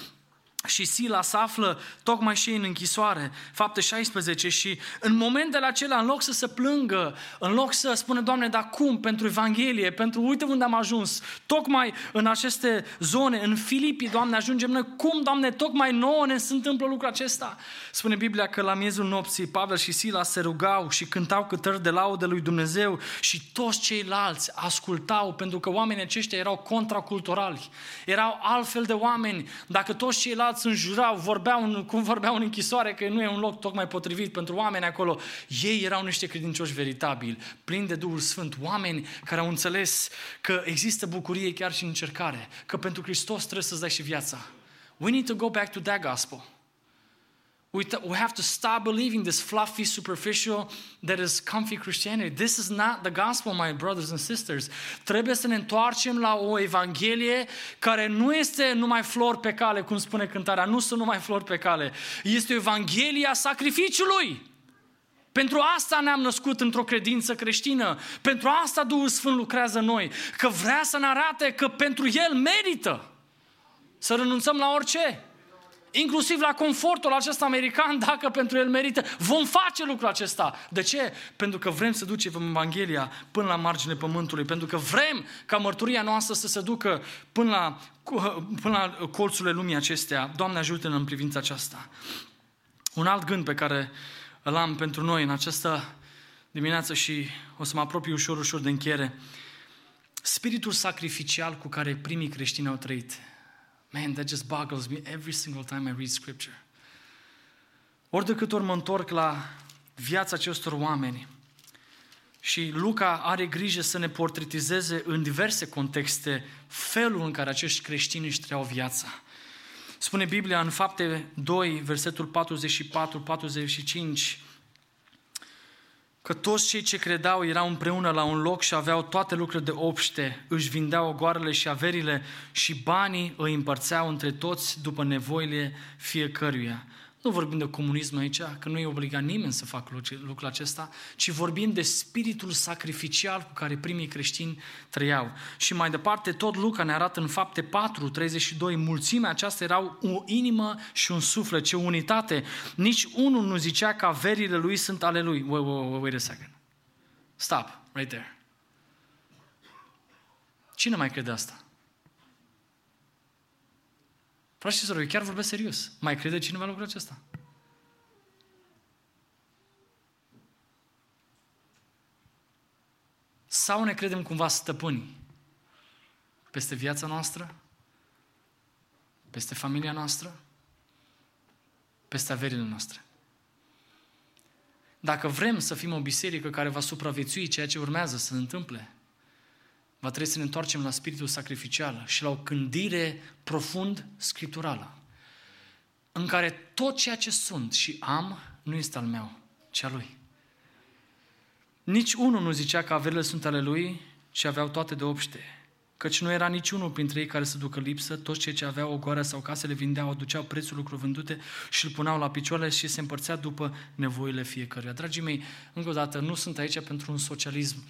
și Sila se află tocmai și ei în închisoare, fapte 16, și în momentele acelea, în loc să se plângă, în loc să spună, Doamne, dar cum? Pentru Evanghelie, pentru uite unde am ajuns, tocmai în aceste zone, în Filipii, Doamne, ajungem noi, cum, Doamne, tocmai nouă ne se întâmplă lucrul acesta? Spune Biblia că la miezul nopții Pavel și Sila se rugau și cântau cântări de laudă lui Dumnezeu și toți ceilalți ascultau, pentru că oamenii aceștia erau contraculturali, erau altfel de oameni, dacă toți ceilalți ceilalți înjurau, vorbeau, cum vorbeau în închisoare, că nu e un loc tocmai potrivit pentru oameni acolo. Ei erau niște credincioși veritabili, plini de Duhul Sfânt, oameni care au înțeles că există bucurie chiar și în încercare, că pentru Hristos trebuie să-ți dai și viața. We need to go back to that gospel. We, t- we have to stop believing this fluffy, superficial, that is comfy Christianity. This is not the gospel, my brothers and sisters. Trebuie să ne întoarcem la o evanghelie care nu este numai flori pe cale, cum spune cântarea, nu sunt numai flori pe cale. Este o evanghelie a sacrificiului. Pentru asta ne-am născut într-o credință creștină. Pentru asta Duhul Sfânt lucrează noi. Că vrea să ne arate că pentru El merită să renunțăm la orice inclusiv la confortul acesta american, dacă pentru el merită, vom face lucrul acesta. De ce? Pentru că vrem să ducem Evanghelia până la marginile pământului, pentru că vrem ca mărturia noastră să se ducă până la, până la colțurile lumii acestea. Doamne ajută-ne în privința aceasta. Un alt gând pe care îl am pentru noi în această dimineață și o să mă apropii ușor, ușor de încheiere. Spiritul sacrificial cu care primii creștini au trăit. Man, that just boggles me every single time I read scripture. Ori de câte ori mă întorc la viața acestor oameni și Luca are grijă să ne portretizeze în diverse contexte felul în care acești creștini își trăiau viața. Spune Biblia în fapte 2, versetul 44-45, că toți cei ce credeau erau împreună la un loc și aveau toate lucrurile de obște, își vindeau ogoarele și averile și banii îi împărțeau între toți după nevoile fiecăruia. Nu vorbim de comunism aici, că nu e obligat nimeni să facă lucrul acesta, ci vorbim de spiritul sacrificial cu care primii creștini trăiau. Și mai departe, tot Luca ne arată în fapte 4, 32, mulțimea aceasta erau o inimă și un suflet, ce unitate. Nici unul nu zicea că averile lui sunt ale lui. Wait, wait, wait, wait a second. Stop, right there. Cine mai crede asta? Frați și eu chiar vorbesc serios. Mai crede cineva lucrul acesta? Sau ne credem cumva stăpâni peste viața noastră, peste familia noastră, peste averile noastre. Dacă vrem să fim o biserică care va supraviețui ceea ce urmează să se întâmple, va trebui să ne întoarcem la spiritul sacrificial și la o gândire profund scripturală, în care tot ceea ce sunt și am nu este al meu, ci al lui. Nici unul nu zicea că averile sunt ale lui, ci aveau toate de obște. Căci nu era niciunul printre ei care să ducă lipsă, toți cei ce aveau o goară sau casele vindeau, aduceau prețul lucru vândute și îl puneau la picioare și se împărțea după nevoile fiecăruia. Dragii mei, încă o dată, nu sunt aici pentru un socialism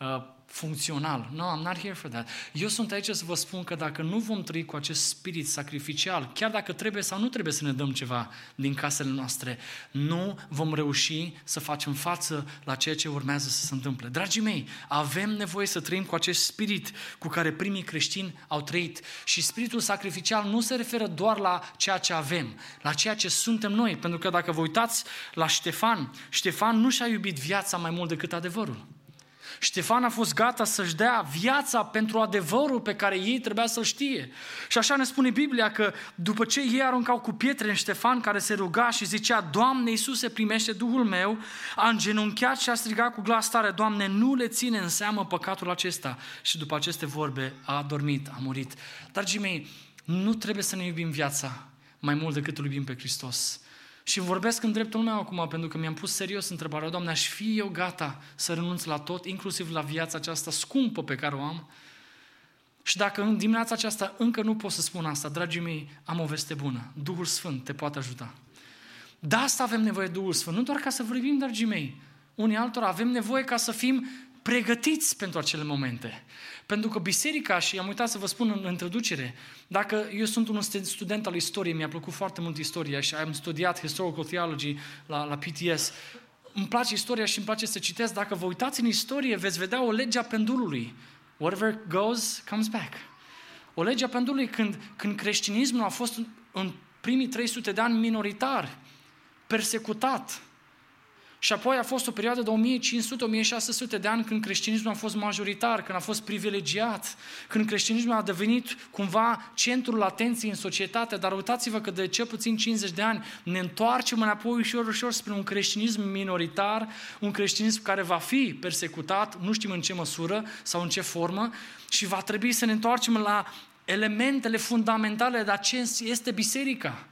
uh, funcțional. No, I'm not here for that. Eu sunt aici să vă spun că dacă nu vom trăi cu acest spirit sacrificial, chiar dacă trebuie sau nu trebuie să ne dăm ceva din casele noastre, nu vom reuși să facem față la ceea ce urmează să se întâmple. Dragii mei, avem nevoie să trăim cu acest spirit cu care primii creștini au trăit. Și spiritul sacrificial nu se referă doar la ceea ce avem, la ceea ce suntem noi. Pentru că dacă vă uitați la Ștefan, Ștefan nu și-a iubit viața mai mult decât adevărul. Ștefan a fost gata să-și dea viața pentru adevărul pe care ei trebuia să-l știe. Și așa ne spune Biblia că după ce ei aruncau cu pietre în Ștefan care se ruga și zicea, Doamne Iisuse, primește Duhul meu, a îngenunchiat și a strigat cu glas tare, Doamne, nu le ține în seamă păcatul acesta. Și după aceste vorbe a adormit, a murit. Dragii mei, nu trebuie să ne iubim viața mai mult decât îl iubim pe Hristos. Și vorbesc în dreptul meu acum, pentru că mi-am pus serios întrebarea, Doamne, aș fi eu gata să renunț la tot, inclusiv la viața aceasta scumpă pe care o am? Și dacă în dimineața aceasta încă nu pot să spun asta, dragii mei, am o veste bună. Duhul Sfânt te poate ajuta. De asta avem nevoie de Duhul Sfânt, nu doar ca să vorbim, dragii mei. Unii altora avem nevoie ca să fim pregătiți pentru acele momente. Pentru că biserica, și am uitat să vă spun în introducere, dacă eu sunt un student al istoriei, mi-a plăcut foarte mult istoria și am studiat Historical Theology la, la PTS, îmi place istoria și îmi place să citesc. Dacă vă uitați în istorie, veți vedea o lege a pendulului. Whatever goes, comes back. O lege a pendulului când, când creștinismul a fost în primii 300 de ani minoritar, persecutat, și apoi a fost o perioadă de 1500-1600 de ani când creștinismul a fost majoritar, când a fost privilegiat, când creștinismul a devenit cumva centrul atenției în societate, dar uitați-vă că de cel puțin 50 de ani ne întoarcem înapoi ușor, ușor spre un creștinism minoritar, un creștinism care va fi persecutat, nu știm în ce măsură sau în ce formă, și va trebui să ne întoarcem la elementele fundamentale de ce este biserica.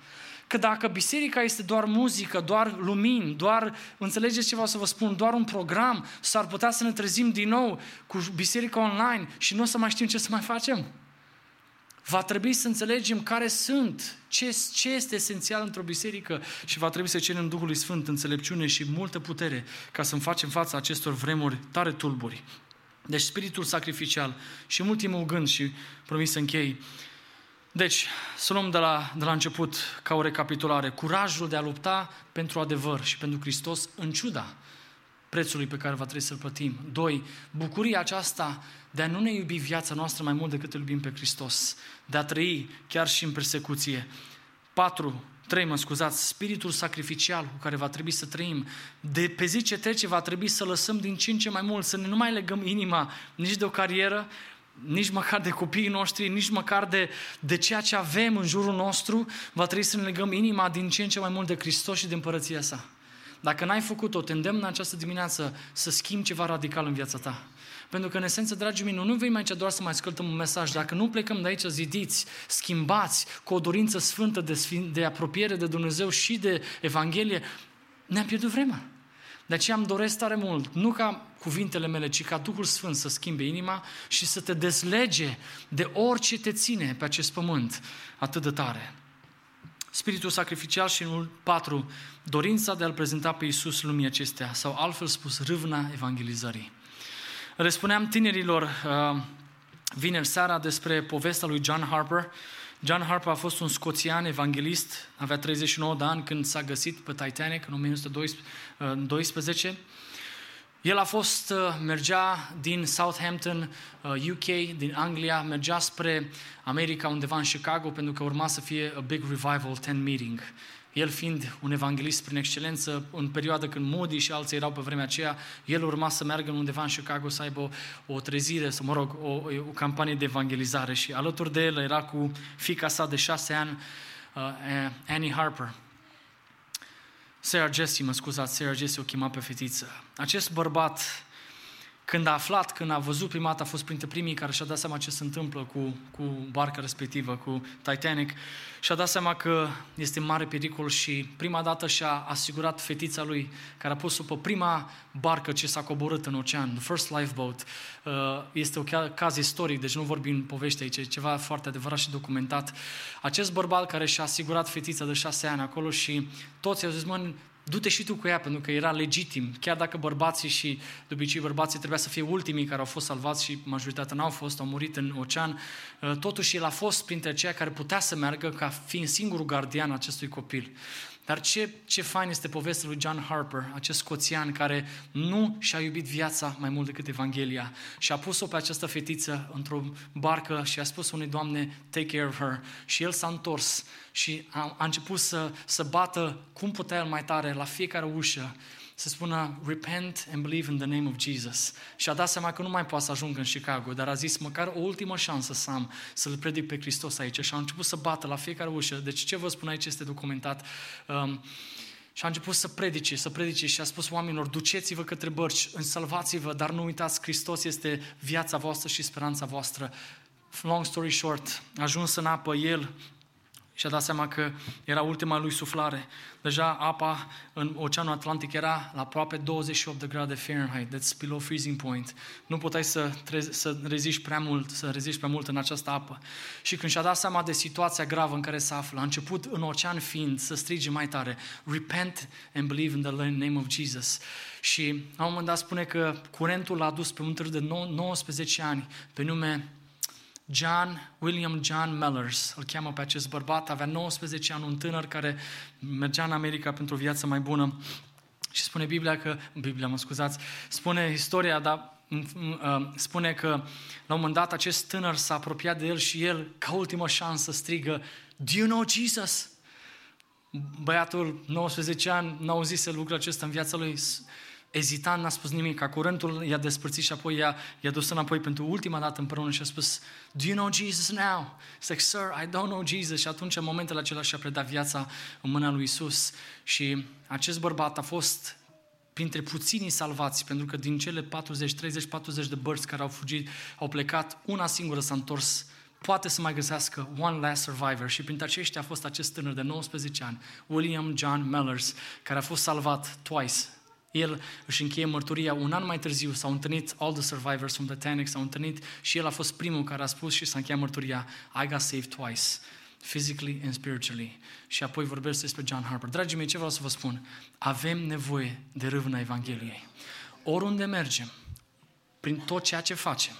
Că dacă biserica este doar muzică, doar lumini, doar, înțelegeți ce vreau să vă spun, doar un program, s-ar putea să ne trezim din nou cu biserica online și nu o să mai știm ce să mai facem. Va trebui să înțelegem care sunt, ce, ce este esențial într-o biserică și va trebui să cerem Duhului Sfânt înțelepciune și multă putere ca să facem fața acestor vremuri tare tulburi. Deci spiritul sacrificial și ultimul gând și promis să închei, deci, să luăm de la, de la început ca o recapitulare. Curajul de a lupta pentru adevăr și pentru Hristos în ciuda prețului pe care va trebui să-l plătim. Doi, bucuria aceasta de a nu ne iubi viața noastră mai mult decât îl iubim pe Hristos, de a trăi chiar și în persecuție. Patru, trei, mă scuzați, spiritul sacrificial cu care va trebui să trăim. De pe zi ce trece va trebui să lăsăm din ce în ce mai mult, să ne nu mai legăm inima nici de o carieră, nici măcar de copiii noștri, nici măcar de, de ceea ce avem în jurul nostru, va trebui să ne legăm inima din ce în ce mai mult de Hristos și de împărăția sa. Dacă n-ai făcut-o, te îndemn în această dimineață să schimbi ceva radical în viața ta. Pentru că, în esență, dragii mei, nu, nu vei mai aici doar să mai ascultăm un mesaj. Dacă nu plecăm de aici zidiți, schimbați, cu o dorință sfântă de, sfin, de apropiere de Dumnezeu și de Evanghelie, ne-am pierdut vremea. De aceea îmi doresc tare mult, nu ca cuvintele mele, ci ca Duhul Sfânt să schimbe inima și să te deslege de orice te ține pe acest pământ atât de tare. spiritul sacrificial și în patru, dorința de a-L prezenta pe Iisus lumii acestea, sau altfel spus, râvna evangelizării. Le spuneam tinerilor uh, vineri seara despre povestea lui John Harper. John Harper a fost un scoțian evanghelist, avea 39 de ani când s-a găsit pe Titanic în 1912. El a fost, uh, mergea din Southampton, UK, uh, din Anglia, mergea spre America, undeva în Chicago, pentru că urma să fie a big revival tent meeting. El fiind un evanghelist prin excelență, în perioada când Moody și alții erau pe vremea aceea, el urma să meargă undeva în Chicago să aibă o, o trezire, să mă rog, o, o campanie de evangelizare și alături de el era cu fica sa de șase ani, uh, Annie Harper. Sarah Jesse, mă scuzați, Sarah Jesse o chema pe fetiță. Acest bărbat când a aflat, când a văzut prima dată, a fost printre primii care și-a dat seama ce se întâmplă cu, cu barca respectivă, cu Titanic, și-a dat seama că este mare pericol și prima dată și-a asigurat fetița lui, care a pus-o pe prima barcă ce s-a coborât în ocean, the first lifeboat. Uh, este un caz istoric, deci nu vorbim povești aici, e ceva foarte adevărat și documentat. Acest bărbat care și-a asigurat fetița de șase ani acolo și toți au zis, mă, du-te și tu cu ea, pentru că era legitim. Chiar dacă bărbații și, de obicei, bărbații trebuia să fie ultimii care au fost salvați și majoritatea n-au fost, au murit în ocean, uh, totuși el a fost printre aceia care putea să meargă ca fiind singurul gardian acestui copil. Dar ce, ce fain este povestea lui John Harper, acest scoțian care nu și-a iubit viața mai mult decât Evanghelia și a pus-o pe această fetiță într-o barcă și a spus unei doamne, take care of her. Și el s-a întors și a, a început să, să bată cum putea el mai tare la fiecare ușă să spună repent and believe in the name of Jesus. Și a dat seama că nu mai poate să ajungă în Chicago, dar a zis măcar o ultimă șansă să am să-L predic pe Hristos aici. Și a început să bată la fiecare ușă. Deci ce vă spun aici este documentat. Um, și a început să predice, să predice și a spus oamenilor, duceți-vă către bărci, salvați-vă, dar nu uitați, Hristos este viața voastră și speranța voastră. Long story short, a ajuns în apă el, și a dat seama că era ultima lui suflare. Deja apa în Oceanul Atlantic era la aproape 28 de grade Fahrenheit, that's below freezing point. Nu puteai să, trezi, să reziști prea mult, să reziști prea mult în această apă. Și când și-a dat seama de situația gravă în care se află, a început în ocean fiind să strige mai tare, repent and believe in the name of Jesus. Și la un moment dat spune că curentul l-a dus pe un târg de 19 ani pe nume John, William John Mellers, îl cheamă pe acest bărbat, avea 19 ani, un tânăr care mergea în America pentru o viață mai bună. Și spune Biblia că, Biblia, mă scuzați, spune istoria, dar uh, spune că la un moment dat acest tânăr s-a apropiat de el și el, ca ultimă șansă, strigă, Do you know Jesus? Băiatul, 19 ani, n-a auzit să lucrul acesta în viața lui, ezitant, n-a spus nimic, ca curentul i-a despărțit și apoi i-a, i-a dus înapoi pentru ultima dată împreună și a spus, Do you know Jesus now? He's like, Sir, I don't know Jesus. Și atunci, în momentele acelea, și-a predat viața în mâna lui Isus. Și acest bărbat a fost printre puținii salvați, pentru că din cele 40, 30, 40 de bărți care au fugit, au plecat, una singură s-a întors poate să mai găsească one last survivor și printre aceștia a fost acest tânăr de 19 ani, William John Mellers, care a fost salvat twice el își încheie mărturia un an mai târziu, s-au întâlnit all the survivors from Titanic, s-au întâlnit și el a fost primul care a spus și s-a încheiat mărturia I got saved twice, physically and spiritually. Și apoi vorbesc despre John Harper. Dragii mei, ce vreau să vă spun? Avem nevoie de râvna Evangheliei. Oriunde mergem, prin tot ceea ce facem,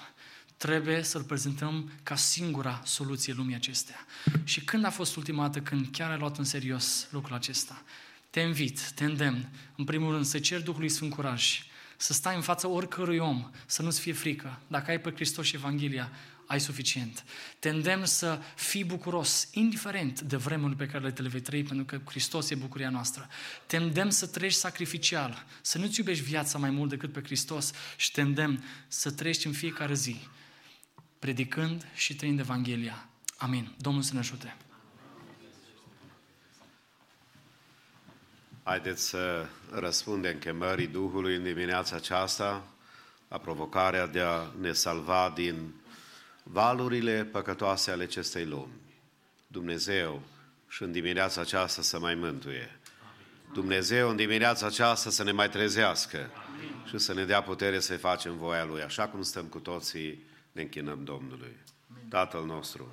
trebuie să-L prezentăm ca singura soluție lumii acestea. Și când a fost ultima dată când chiar ai luat în serios lucrul acesta? Te invit, te îndemn, în primul rând, să cer Duhului Sfânt curaj, să stai în fața oricărui om, să nu-ți fie frică. Dacă ai pe Hristos și Evanghelia, ai suficient. Te îndemn să fii bucuros, indiferent de vremurile pe care le vei trăi, pentru că Hristos e bucuria noastră. Te îndemn să trăiești sacrificial, să nu-ți iubești viața mai mult decât pe Hristos și te îndemn să trăiești în fiecare zi, predicând și trăind Evanghelia. Amin. Domnul să ne ajute. Haideți să răspundem chemării Duhului în dimineața aceasta, la provocarea de a ne salva din valurile păcătoase ale acestei lumi. Dumnezeu și în dimineața aceasta să mai mântuie. Dumnezeu în dimineața aceasta să ne mai trezească și să ne dea putere să facem voia Lui. Așa cum stăm cu toții, ne închinăm Domnului. Tatăl nostru,